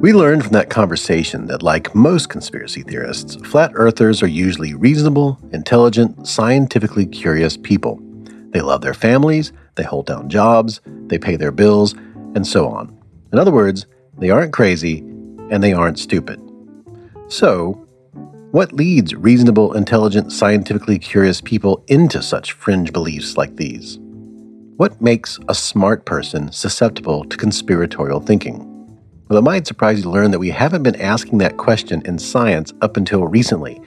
We learned from that conversation that, like most conspiracy theorists, flat earthers are usually reasonable, intelligent, scientifically curious people. They love their families, they hold down jobs, they pay their bills, and so on. In other words, they aren't crazy and they aren't stupid. So, what leads reasonable, intelligent, scientifically curious people into such fringe beliefs like these? What makes a smart person susceptible to conspiratorial thinking? Well, it might surprise you to learn that we haven't been asking that question in science up until recently.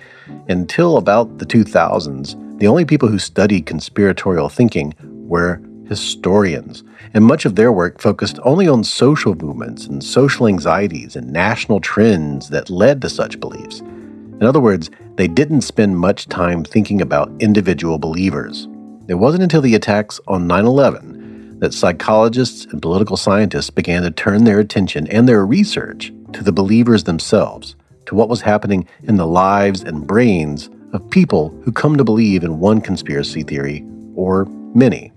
Until about the 2000s, the only people who studied conspiratorial thinking were historians, and much of their work focused only on social movements and social anxieties and national trends that led to such beliefs. In other words, they didn't spend much time thinking about individual believers. It wasn't until the attacks on 9 11 that psychologists and political scientists began to turn their attention and their research to the believers themselves, to what was happening in the lives and brains of people who come to believe in one conspiracy theory or many.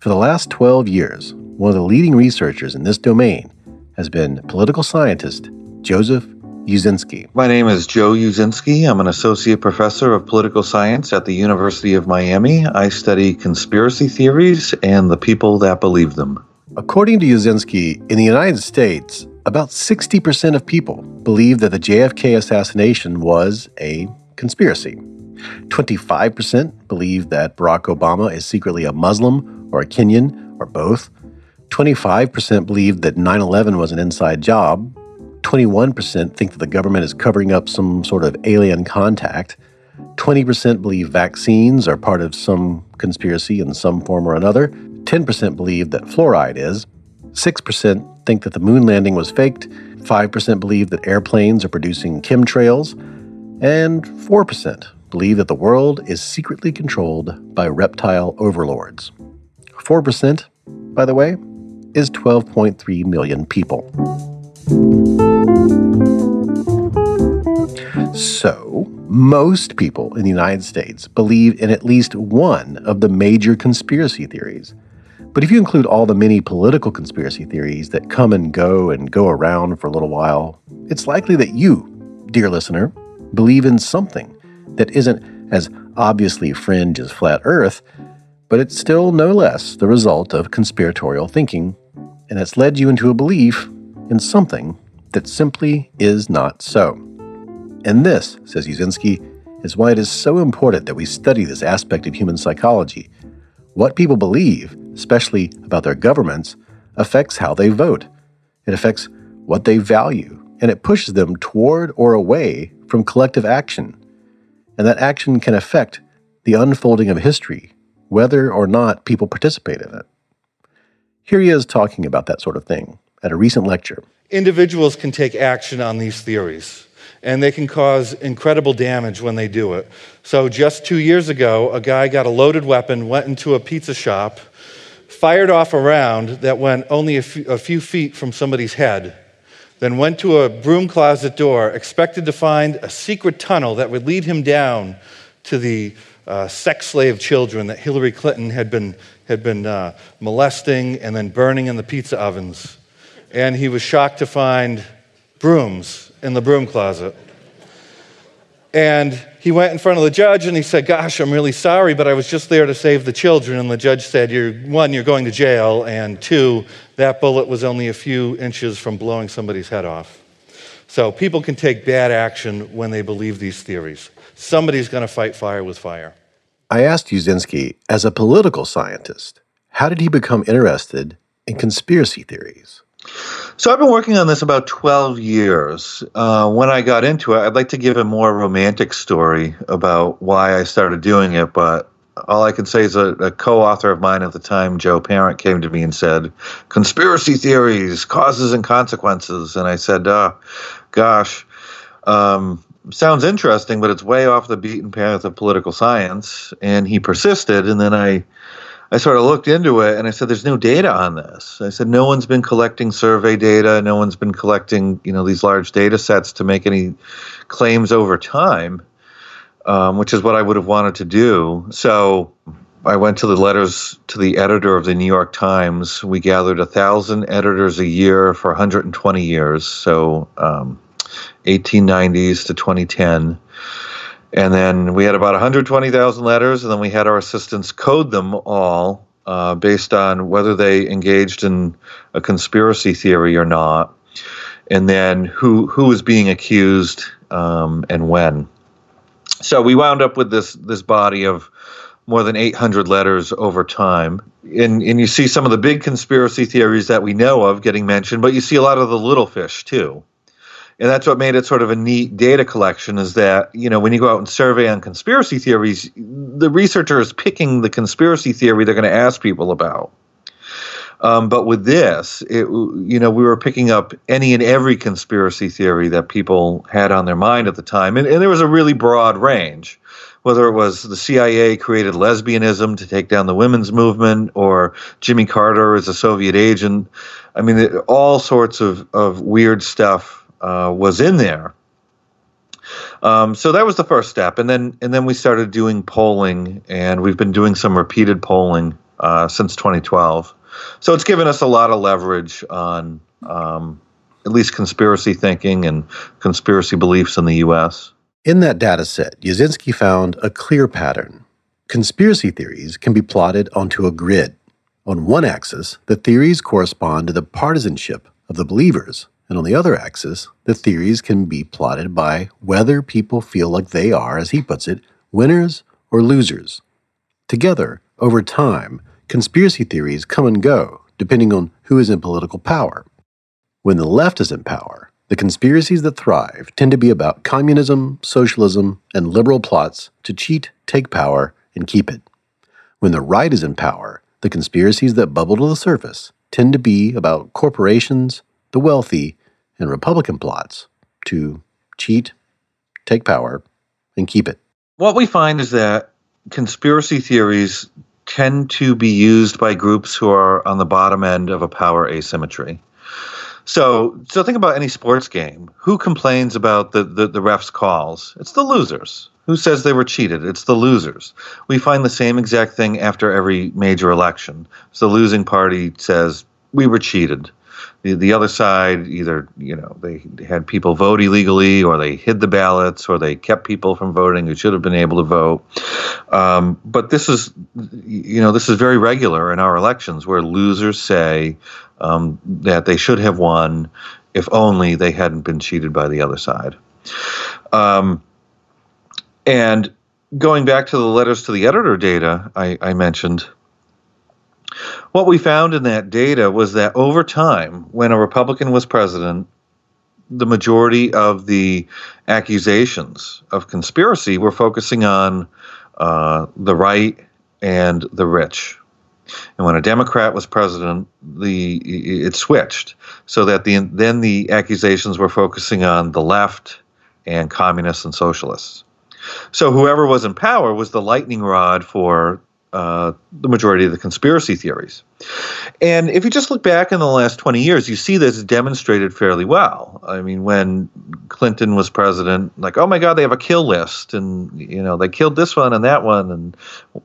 For the last 12 years, one of the leading researchers in this domain has been political scientist Joseph Uscinski. My name is Joe Uscinski. I'm an associate professor of political science at the University of Miami. I study conspiracy theories and the people that believe them. According to Uscinski, in the United States, about 60% of people believe that the JFK assassination was a conspiracy. 25% believe that Barack Obama is secretly a Muslim or a Kenyan or both. 25% believe that 9 11 was an inside job, 21% think that the government is covering up some sort of alien contact. 20% believe vaccines are part of some conspiracy in some form or another. 10% believe that fluoride is. 6% think that the moon landing was faked. 5% believe that airplanes are producing chemtrails. And 4% believe that the world is secretly controlled by reptile overlords. 4%, by the way, is 12.3 million people. So, most people in the United States believe in at least one of the major conspiracy theories. But if you include all the many political conspiracy theories that come and go and go around for a little while, it's likely that you, dear listener, believe in something that isn't as obviously fringe as flat Earth, but it's still no less the result of conspiratorial thinking, and it's led you into a belief in something that simply is not so. And this, says Uscinski, is why it is so important that we study this aspect of human psychology. What people believe, especially about their governments, affects how they vote. It affects what they value, and it pushes them toward or away from collective action. And that action can affect the unfolding of history, whether or not people participate in it. Here he is talking about that sort of thing at a recent lecture. Individuals can take action on these theories, and they can cause incredible damage when they do it. So, just two years ago, a guy got a loaded weapon, went into a pizza shop, fired off a round that went only a few, feet from somebody's head, then went to a broom closet door, expected to find a secret tunnel that would lead him down to the uh, sex slave children that Hillary Clinton had been, had been uh, molesting and then burning in the pizza ovens and he was shocked to find brooms in the broom closet. And he went in front of the judge and he said, Gosh, I'm really sorry, but I was just there to save the children. And the judge said, you're, One, you're going to jail, and two, that bullet was only a few inches from blowing somebody's head off. So people can take bad action when they believe these theories. Somebody's going to fight fire with fire. I asked Uscinski, as a political scientist, how did he become interested in conspiracy theories? So I've been working on this about 12 years. Uh, when I got into it, I'd like to give a more romantic story about why I started doing it, but all I can say is a, a co-author of mine at the time, Joe Parent, came to me and said, "Conspiracy theories, causes and consequences," and I said, uh, "Gosh, um, sounds interesting, but it's way off the beaten path of political science." And he persisted, and then I I sort of looked into it and I said, there's no data on this. I said, no one's been collecting survey data. No one's been collecting, you know, these large data sets to make any claims over time, um, which is what I would have wanted to do. So I went to the letters to the editor of the New York Times. We gathered a thousand editors a year for 120 years, so um, 1890s to 2010. And then we had about 120,000 letters, and then we had our assistants code them all uh, based on whether they engaged in a conspiracy theory or not, and then who who was being accused um, and when. So we wound up with this this body of more than 800 letters over time. And, and you see some of the big conspiracy theories that we know of getting mentioned, but you see a lot of the little fish too. And that's what made it sort of a neat data collection is that, you know, when you go out and survey on conspiracy theories, the researcher is picking the conspiracy theory they're going to ask people about. Um, but with this, it, you know, we were picking up any and every conspiracy theory that people had on their mind at the time. And, and there was a really broad range whether it was the CIA created lesbianism to take down the women's movement or Jimmy Carter is a Soviet agent. I mean, all sorts of, of weird stuff uh, was in there. Um, so that was the first step, and then and then we started doing polling, and we've been doing some repeated polling uh, since 2012. So it's given us a lot of leverage on um, at least conspiracy thinking and conspiracy beliefs in the U.S. In that data set, Uscinski found a clear pattern. Conspiracy theories can be plotted onto a grid. On one axis, the theories correspond to the partisanship of the believers, and on the other axis, the theories can be plotted by whether people feel like they are, as he puts it, winners or losers. Together, over time, conspiracy theories come and go, depending on who is in political power. When the left is in power, the conspiracies that thrive tend to be about communism, socialism, and liberal plots to cheat, take power, and keep it. When the right is in power, the conspiracies that bubble to the surface tend to be about corporations, the wealthy, and Republican plots to cheat, take power, and keep it. What we find is that conspiracy theories tend to be used by groups who are on the bottom end of a power asymmetry. So, so think about any sports game. Who complains about the, the, the refs' calls? It's the losers. Who says they were cheated? It's the losers. We find the same exact thing after every major election. So the losing party says we were cheated. The, the other side either you know they had people vote illegally, or they hid the ballots, or they kept people from voting who should have been able to vote. Um, but this is you know this is very regular in our elections where losers say um, that they should have won if only they hadn't been cheated by the other side. Um, and going back to the letters to the editor data I, I mentioned, what we found in that data was that over time, when a Republican was president, the majority of the accusations of conspiracy were focusing on uh, the right and the rich. And when a Democrat was president, the it switched so that the then the accusations were focusing on the left and communists and socialists. So whoever was in power was the lightning rod for uh, the majority of the conspiracy theories. And if you just look back in the last 20 years, you see this demonstrated fairly well. I mean, when Clinton was president, like, oh my God, they have a kill list, and you know they killed this one and that one, and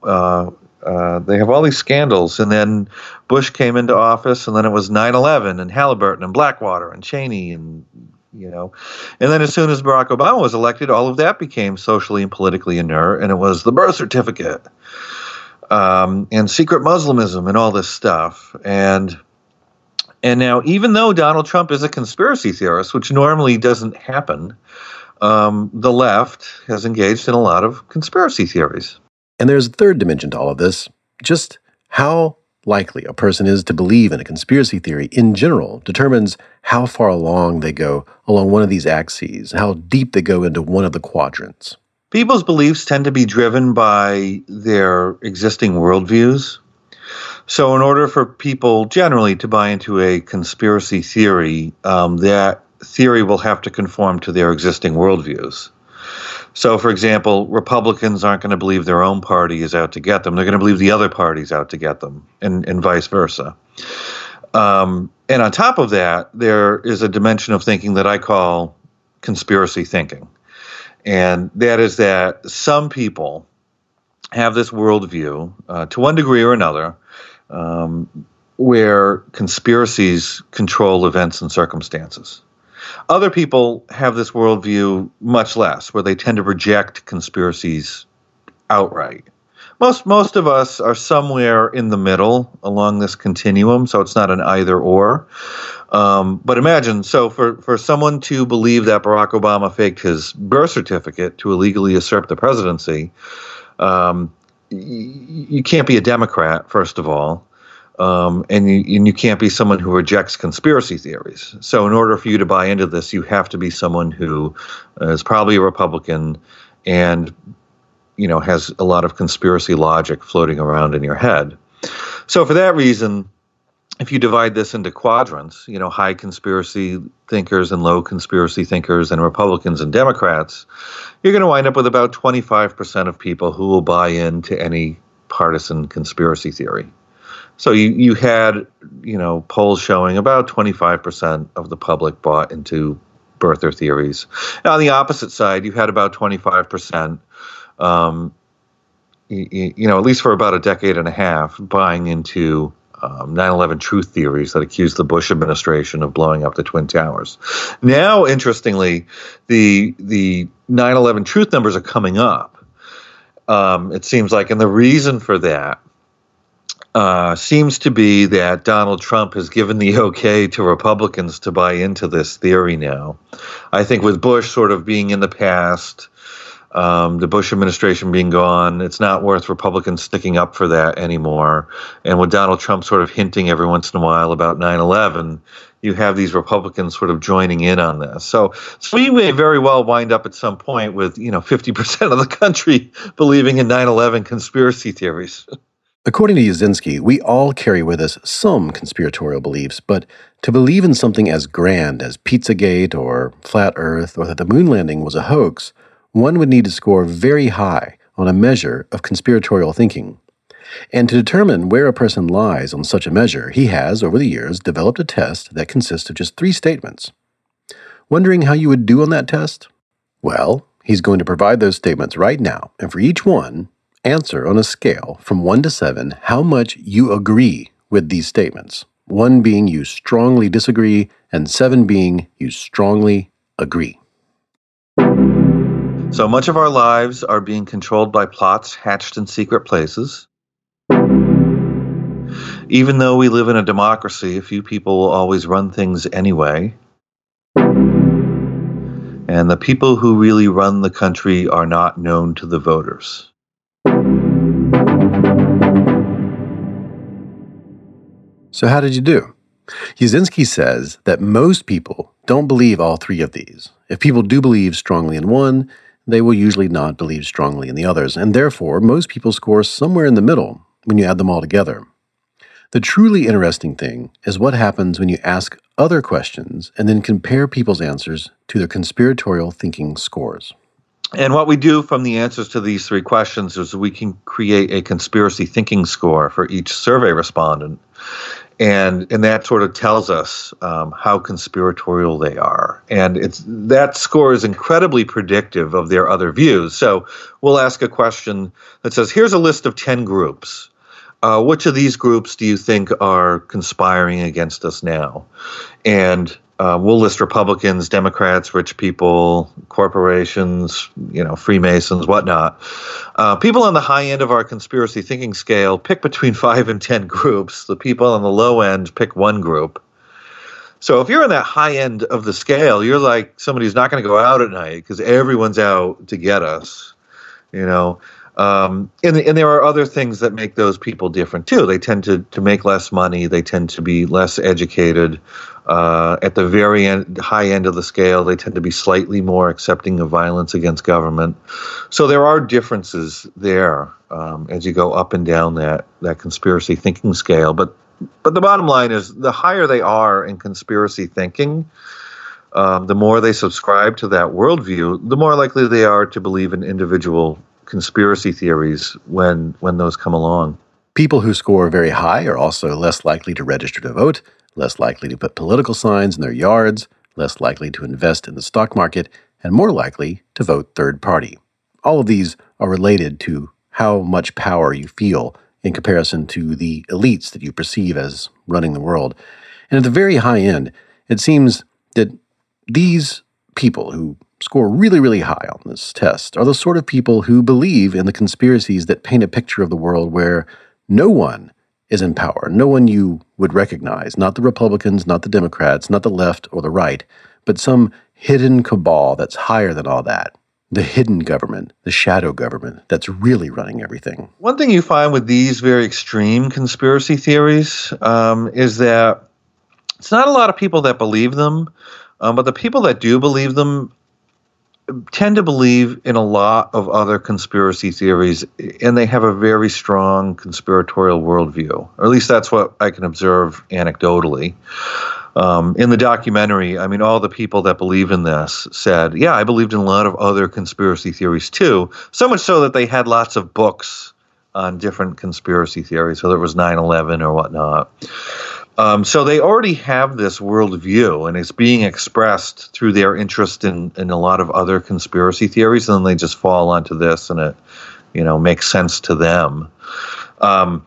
uh, uh, they have all these scandals. And then Bush came into office, and then it was 9 11 and Halliburton and Blackwater and Cheney and you know. And then as soon as Barack Obama was elected, all of that became socially and politically inert, and it was the birth certificate um, and secret Muslimism and all this stuff. And and now, even though Donald Trump is a conspiracy theorist, which normally doesn't happen, um, the left has engaged in a lot of conspiracy theories. And there's a third dimension to all of this just how likely a person is to believe in a conspiracy theory in general determines how far along they go along one of these axes, how deep they go into one of the quadrants. People's beliefs tend to be driven by their existing worldviews. So, in order for people generally to buy into a conspiracy theory, um, that theory will have to conform to their existing worldviews. So, for example, Republicans aren't going to believe their own party is out to get them. They're going to believe the other party's out to get them, and, and vice versa. Um, and on top of that, there is a dimension of thinking that I call conspiracy thinking. And that is that some people have this worldview uh, to one degree or another um, where conspiracies control events and circumstances. Other people have this worldview much less, where they tend to reject conspiracies outright. Most most of us are somewhere in the middle along this continuum, so it's not an either or. Um, but imagine, so for, for someone to believe that Barack Obama faked his birth certificate to illegally usurp the presidency, um, y- you can't be a Democrat, first of all. Um, and, you, and you can't be someone who rejects conspiracy theories. So, in order for you to buy into this, you have to be someone who is probably a Republican and you know has a lot of conspiracy logic floating around in your head. So, for that reason, if you divide this into quadrants, you know, high conspiracy thinkers and low conspiracy thinkers, and Republicans and Democrats, you're going to wind up with about 25% of people who will buy into any partisan conspiracy theory. So you, you had, you know, polls showing about 25% of the public bought into birther theories. Now, on the opposite side, you had about 25%, um, you, you know, at least for about a decade and a half, buying into um, 9/11 truth theories that accused the Bush administration of blowing up the twin towers. Now, interestingly, the the 9/11 truth numbers are coming up. Um, it seems like, and the reason for that uh, seems to be that Donald Trump has given the okay to Republicans to buy into this theory now. I think with Bush sort of being in the past, um, the Bush administration being gone, it's not worth Republicans sticking up for that anymore. And with Donald Trump sort of hinting every once in a while about 9 11, you have these Republicans sort of joining in on this. So, so we may very well wind up at some point with, you know, 50% of the country believing in 9 11 conspiracy theories. According to Uscinski, we all carry with us some conspiratorial beliefs, but to believe in something as grand as Pizzagate or Flat Earth or that the moon landing was a hoax, one would need to score very high on a measure of conspiratorial thinking. And to determine where a person lies on such a measure, he has, over the years, developed a test that consists of just three statements. Wondering how you would do on that test? Well, he's going to provide those statements right now, and for each one, answer on a scale from 1 to 7 how much you agree with these statements. 1 being you strongly disagree, and 7 being you strongly agree. So much of our lives are being controlled by plots hatched in secret places. Even though we live in a democracy, a few people will always run things anyway. And the people who really run the country are not known to the voters. So, how did you do? Uscinski says that most people don't believe all three of these. If people do believe strongly in one, they will usually not believe strongly in the others, and therefore, most people score somewhere in the middle when you add them all together. The truly interesting thing is what happens when you ask other questions and then compare people's answers to their conspiratorial thinking scores. And what we do from the answers to these three questions is we can create a conspiracy thinking score for each survey respondent. And, and that sort of tells us um, how conspiratorial they are. And it's that score is incredibly predictive of their other views. So we'll ask a question that says, here's a list of 10 groups. Uh, which of these groups do you think are conspiring against us now? And uh, we'll list Republicans, Democrats, rich people, corporations, you know, Freemasons, whatnot. Uh, people on the high end of our conspiracy thinking scale pick between five and ten groups. The people on the low end pick one group. So if you're on that high end of the scale, you're like somebody who's not going to go out at night because everyone's out to get us. You know, um, and, and there are other things that make those people different too. They tend to, to make less money. They tend to be less educated. Uh, at the very end, high end of the scale, they tend to be slightly more accepting of violence against government. So there are differences there um, as you go up and down that that conspiracy thinking scale. But but the bottom line is, the higher they are in conspiracy thinking, um, the more they subscribe to that worldview, the more likely they are to believe in individual conspiracy theories when when those come along. People who score very high are also less likely to register to vote, less likely to put political signs in their yards, less likely to invest in the stock market, and more likely to vote third party. All of these are related to how much power you feel in comparison to the elites that you perceive as running the world. And at the very high end, it seems that these people who score really, really high on this test are the sort of people who believe in the conspiracies that paint a picture of the world where no one is in power, no one you would recognize, not the Republicans, not the Democrats, not the left or the right, but some hidden cabal that's higher than all that. The hidden government, the shadow government that's really running everything. One thing you find with these very extreme conspiracy theories um, is that it's not a lot of people that believe them, um, but the people that do believe them tend to believe in a lot of other conspiracy theories, and they have a very strong conspiratorial worldview. Or at least that's what I can observe anecdotally. Um, in the documentary, I mean, all the people that believe in this said, Yeah, I believed in a lot of other conspiracy theories too. So much so that they had lots of books on different conspiracy theories, whether it was 9 11 or whatnot. Um, so they already have this worldview, and it's being expressed through their interest in, in a lot of other conspiracy theories, and then they just fall onto this, and it, you know, makes sense to them. Um,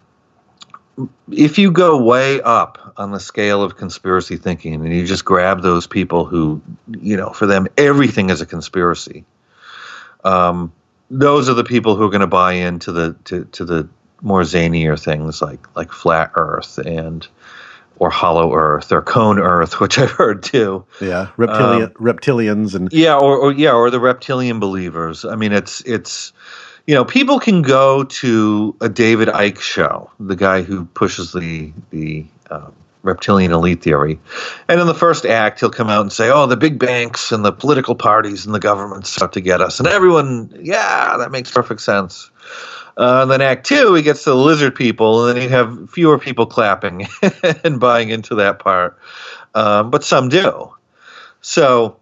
if you go way up on the scale of conspiracy thinking, and you just grab those people who, you know, for them everything is a conspiracy. Um, those are the people who are going to buy into the to, to the more zanier things like like flat Earth and or hollow earth or cone earth which i've heard too. Yeah reptilian um, reptilians and yeah or, or yeah or the reptilian believers. I mean it's it's you know people can go to a david icke show the guy who pushes the the um, reptilian elite theory. And in the first act he'll come out and say oh the big banks and the political parties and the governments out to get us. And everyone yeah that makes perfect sense. Uh, and then Act Two, he gets to the lizard people, and then you have fewer people clapping and buying into that part, um, but some do. So,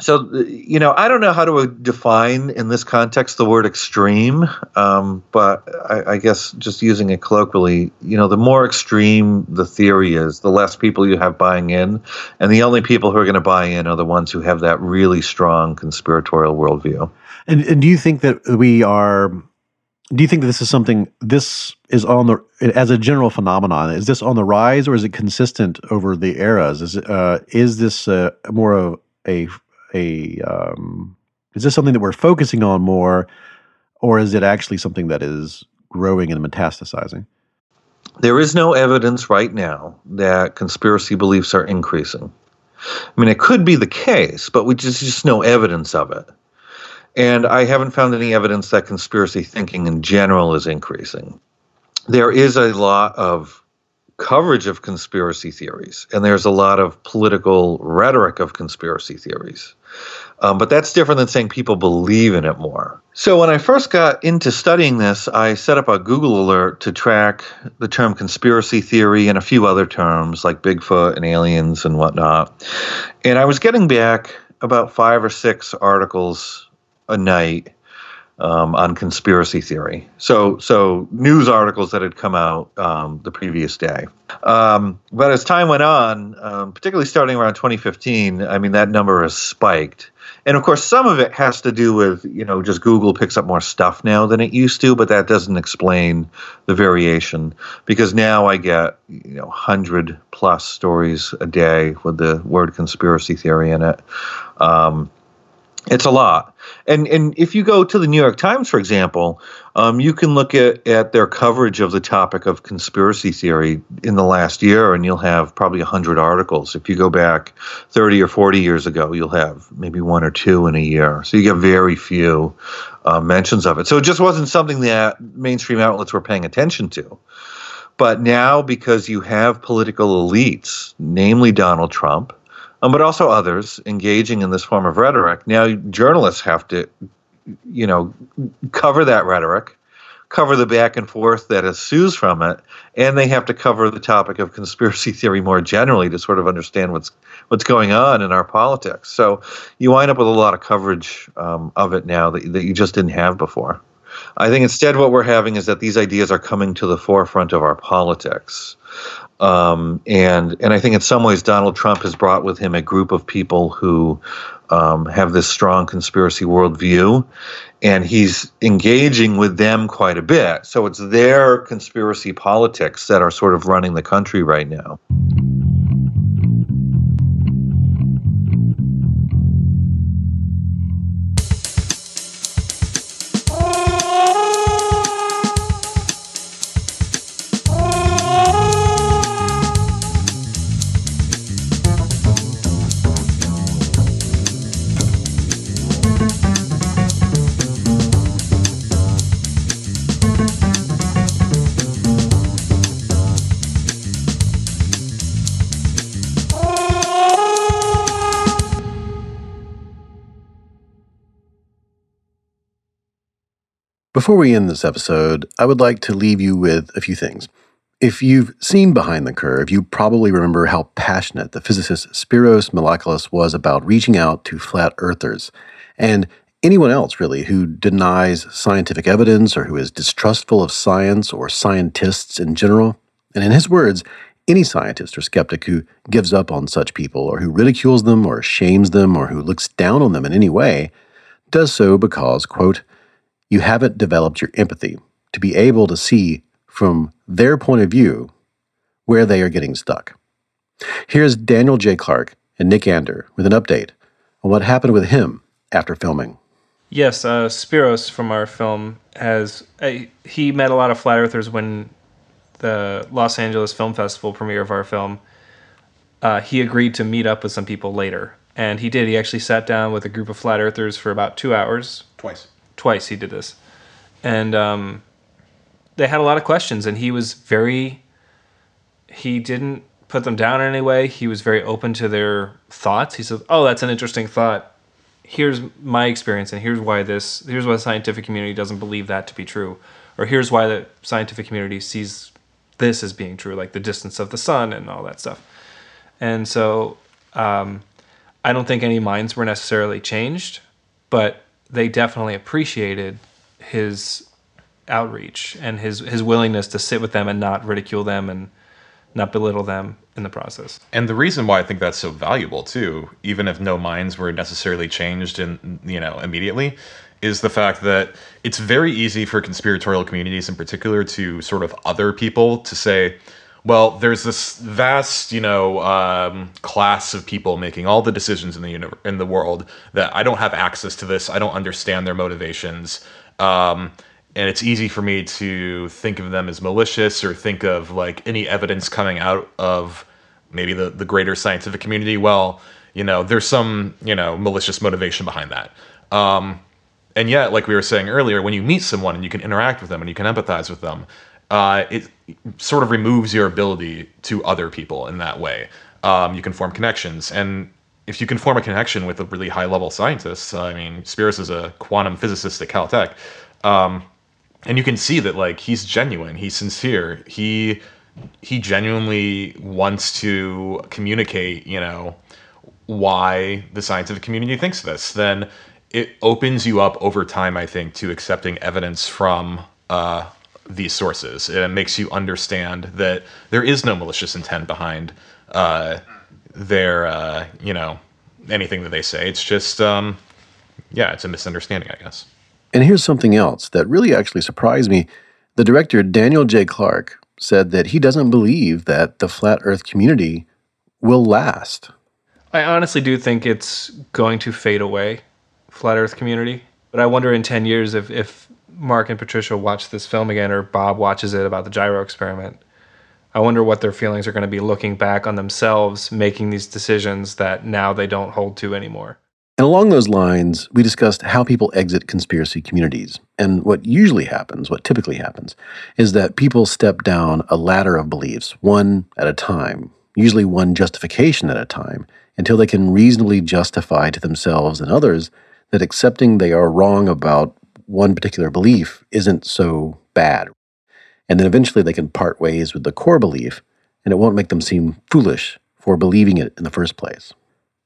so you know, I don't know how to define in this context the word extreme, um, but I, I, guess just using it colloquially, you know, the more extreme the theory is, the less people you have buying in, and the only people who are going to buy in are the ones who have that really strong conspiratorial worldview. And, and do you think that we are do you think that this is something this is on the as a general phenomenon is this on the rise or is it consistent over the eras is uh, is this uh, more of a a um, is this something that we're focusing on more or is it actually something that is growing and metastasizing there is no evidence right now that conspiracy beliefs are increasing i mean it could be the case but we just just no evidence of it and I haven't found any evidence that conspiracy thinking in general is increasing. There is a lot of coverage of conspiracy theories, and there's a lot of political rhetoric of conspiracy theories. Um, but that's different than saying people believe in it more. So when I first got into studying this, I set up a Google alert to track the term conspiracy theory and a few other terms like Bigfoot and aliens and whatnot. And I was getting back about five or six articles a night um, on conspiracy theory. So, so news articles that had come out um, the previous day. Um, but as time went on, um, particularly starting around 2015, I mean that number has spiked. And of course, some of it has to do with you know just Google picks up more stuff now than it used to, but that doesn't explain the variation because now I get you know hundred plus stories a day with the word conspiracy theory in it. Um, it's a lot. And and if you go to the New York Times, for example, um, you can look at, at their coverage of the topic of conspiracy theory in the last year, and you'll have probably 100 articles. If you go back 30 or 40 years ago, you'll have maybe one or two in a year. So you get very few uh, mentions of it. So it just wasn't something that mainstream outlets were paying attention to. But now, because you have political elites, namely Donald Trump, um, but also others engaging in this form of rhetoric. Now, journalists have to, you know, cover that rhetoric, cover the back and forth that ensues from it, and they have to cover the topic of conspiracy theory more generally to sort of understand what's what's going on in our politics. So you wind up with a lot of coverage um, of it now that, that you just didn't have before. I think instead what we're having is that these ideas are coming to the forefront of our politics. Um, and and I think in some ways Donald Trump has brought with him a group of people who um, have this strong conspiracy worldview, and he's engaging with them quite a bit. So it's their conspiracy politics that are sort of running the country right now. Before we end this episode, I would like to leave you with a few things. If you've seen Behind the Curve, you probably remember how passionate the physicist Spiros Michalakis was about reaching out to flat earthers and anyone else, really, who denies scientific evidence or who is distrustful of science or scientists in general. And in his words, any scientist or skeptic who gives up on such people or who ridicules them or shames them or who looks down on them in any way does so because, quote, you haven't developed your empathy to be able to see from their point of view where they are getting stuck. Here's Daniel J. Clark and Nick Andert with an update on what happened with him after filming. Yes, uh, Spiros from our film has uh, he met a lot of flat earthers when the Los Angeles Film Festival premiere of our film. Uh, he agreed to meet up with some people later, and he did. He actually sat down with a group of flat earthers for about two hours. Twice. Twice he did this, and um, they had a lot of questions, and he was very. He didn't put them down in any way. He was very open to their thoughts. He said, "Oh, that's an interesting thought. Here's my experience, and here's why this. Here's why the scientific community doesn't believe that to be true, or here's why the scientific community sees this as being true, like the distance of the sun and all that stuff." And so, um, I don't think any minds were necessarily changed, but they definitely appreciated his outreach and his his willingness to sit with them and not ridicule them and not belittle them in the process. And the reason why I think that's so valuable too, even if no minds were necessarily changed in you know immediately, is the fact that it's very easy for conspiratorial communities in particular to sort of other people to say, well, there's this vast, you know, um, class of people making all the decisions in the in the world that I don't have access to this. I don't understand their motivations. Um, and it's easy for me to think of them as malicious or think of like any evidence coming out of maybe the, the greater scientific community. Well, you know, there's some, you know, malicious motivation behind that. Um, and yet, like we were saying earlier, when you meet someone and you can interact with them and you can empathize with them, uh, it sort of removes your ability to other people in that way. Um, you can form connections, and if you can form a connection with a really high level scientist, I mean, Spiros is a quantum physicist at Caltech, um, and you can see that like he's genuine, he's sincere, he he genuinely wants to communicate, you know, why the scientific community thinks this. Then it opens you up over time, I think, to accepting evidence from uh, these sources. It makes you understand that there is no malicious intent behind uh, their, uh, you know, anything that they say. It's just, um, yeah, it's a misunderstanding, I guess. And here's something else that really actually surprised me. The director, Daniel J. Clark, said that he doesn't believe that the flat earth community will last. I honestly do think it's going to fade away, flat earth community. But I wonder in 10 years if, if Mark and Patricia watch this film again or Bob watches it about the gyro experiment. I wonder what their feelings are going to be looking back on themselves making these decisions that now they don't hold to anymore. And along those lines, we discussed how people exit conspiracy communities. And what usually happens, what typically happens, is that people step down a ladder of beliefs, one at a time, usually one justification at a time, until they can reasonably justify to themselves and others that accepting they are wrong about one particular belief isn't so bad. And then eventually they can part ways with the core belief, and it won't make them seem foolish for believing it in the first place.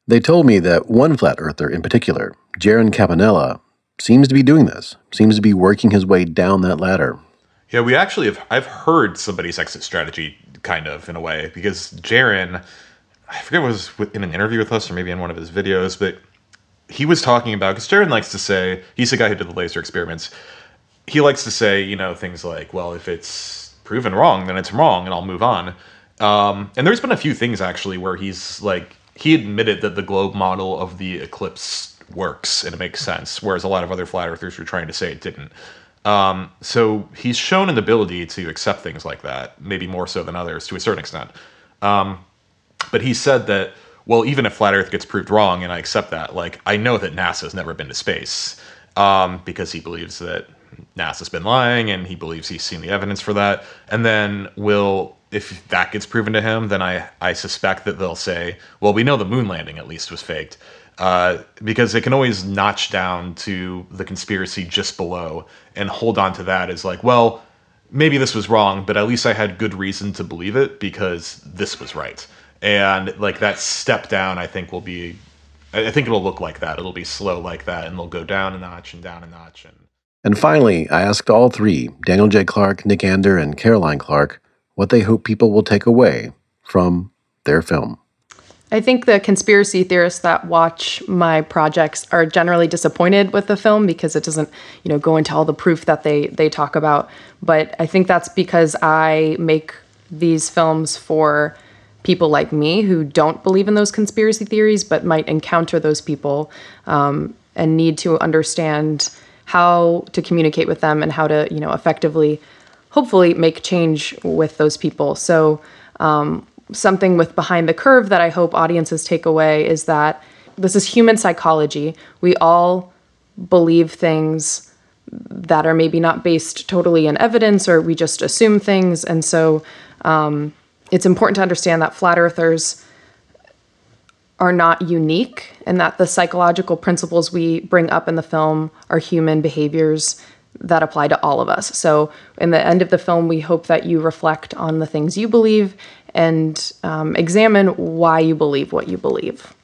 They told me that one flat earther in particular, Jeran Campanella, seems to be doing this, seems to be working his way down that ladder. Yeah, we actually have. I've heard somebody's exit strategy, kind of in a way, because Jeran, I forget, it was in an interview with us or maybe in one of his videos, but he was talking about because Jeran likes to say he's the guy who did the laser experiments. He likes to say, you know, things like, "Well, if it's proven wrong, then it's wrong, and I'll move on." Um, and there's been a few things actually where he's like he admitted that the globe model of the eclipse works and it makes sense, whereas a lot of other flat earthers were trying to say it didn't. Um, so he's shown an ability to accept things like that, maybe more so than others to a certain extent. Um, but he said that, well, even if flat Earth gets proved wrong, and I accept that, like I know that NASA's never been to space um, because he believes that NASA's been lying, and he believes he's seen the evidence for that. And then will if that gets proven to him, then I I suspect that they'll say, well, we know the moon landing at least was faked. Uh, because they can always notch down to the conspiracy just below and hold on to that as like, well, maybe this was wrong, but at least I had good reason to believe it because this was right. And like that step down, I think will be, I think it'll look like that. It'll be slow like that, and they'll go down a notch and down a notch. And And finally, I asked all three Daniel J. Clark, Nick Andert, and Caroline Clark what they hope people will take away from their film. I think the conspiracy theorists that watch my projects are generally disappointed with the film because it doesn't, you know, go into all the proof that they they talk about. But I think that's because I make these films for people like me who don't believe in those conspiracy theories but might encounter those people um, and need to understand how to communicate with them and how to, you know, effectively, hopefully, make change with those people. So. Um, something with behind the curve that I hope audiences take away is that this is human psychology. We all believe things that are maybe not based totally in evidence or we just assume things. And so um, it's important to understand that flat earthers are not unique and that the psychological principles we bring up in the film are human behaviors that apply to all of us. So, in the end of the film, we hope that you reflect on the things you believe and um, examine why you believe what you believe.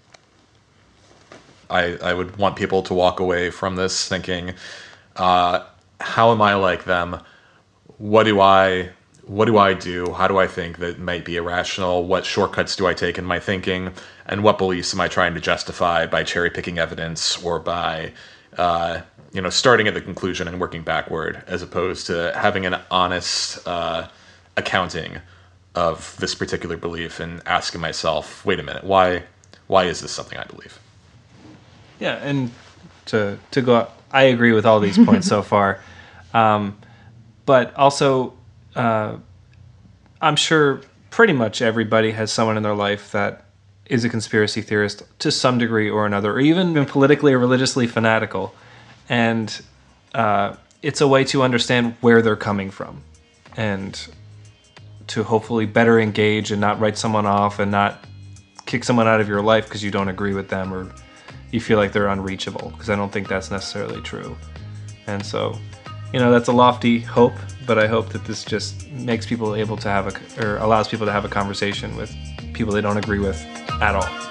I, I would want people to walk away from this thinking, uh, how am I like them? What do I what do I do? How do I think that might be irrational? What shortcuts do I take in my thinking? And what beliefs am I trying to justify by cherry picking evidence or by uh, you know starting at the conclusion and working backward, as opposed to having an honest uh, accounting of this particular belief and asking myself, wait a minute, why why is this something I believe? Yeah, and to to go, I agree with all these points so far, um, but also uh, I'm sure pretty much everybody has someone in their life that is a conspiracy theorist to some degree or another, or even been politically or religiously fanatical, and uh, it's a way to understand where they're coming from, and to hopefully better engage and not write someone off and not kick someone out of your life because you don't agree with them or you feel like they're unreachable because I don't think that's necessarily true. And so, you know, that's a lofty hope, but I hope that this just makes people able to have a or allows people to have a conversation with people they don't agree with at all.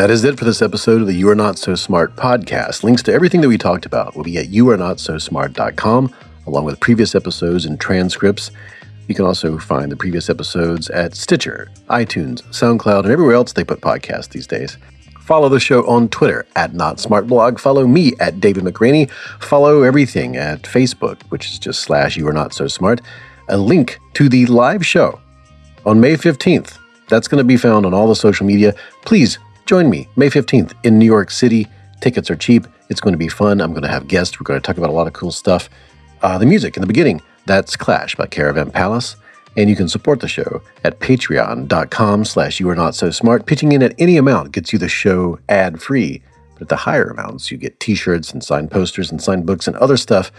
That is it for this episode of the You Are Not So Smart podcast. Links to everything that we talked about will be at youarenotsosmart.com, along with previous episodes and transcripts. You can also find the previous episodes at Stitcher, iTunes, SoundCloud, and everywhere else they put podcasts these days. Follow the show on Twitter at NotSmartBlog. Follow me at David McRaney. Follow everything at Facebook, which is just slash You Are Not So Smart. A link to the live show on May 15th. That's going to be found on all the social media. Please Join me May 15th in New York City. Tickets are cheap. It's going to be fun. I'm going to have guests. We're going to talk about a lot of cool stuff. Uh, the music in the beginning, that's Clash by Caravan Palace. And you can support the show at patreon.com slash you are not so smart. Pitching in at any amount gets you the show ad free. But at the higher amounts, you get t shirts and signed posters and signed books and other stuff.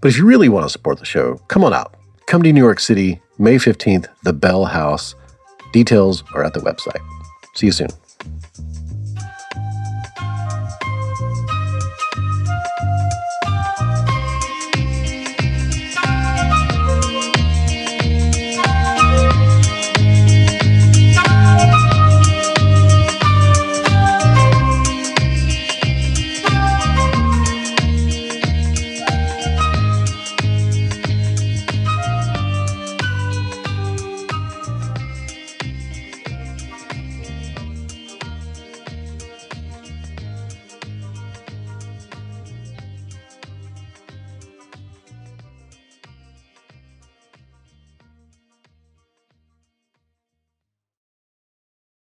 But if you really want to support the show, come on out. Come to New York City, May 15th, the Bell House. Details are at the website. See you soon.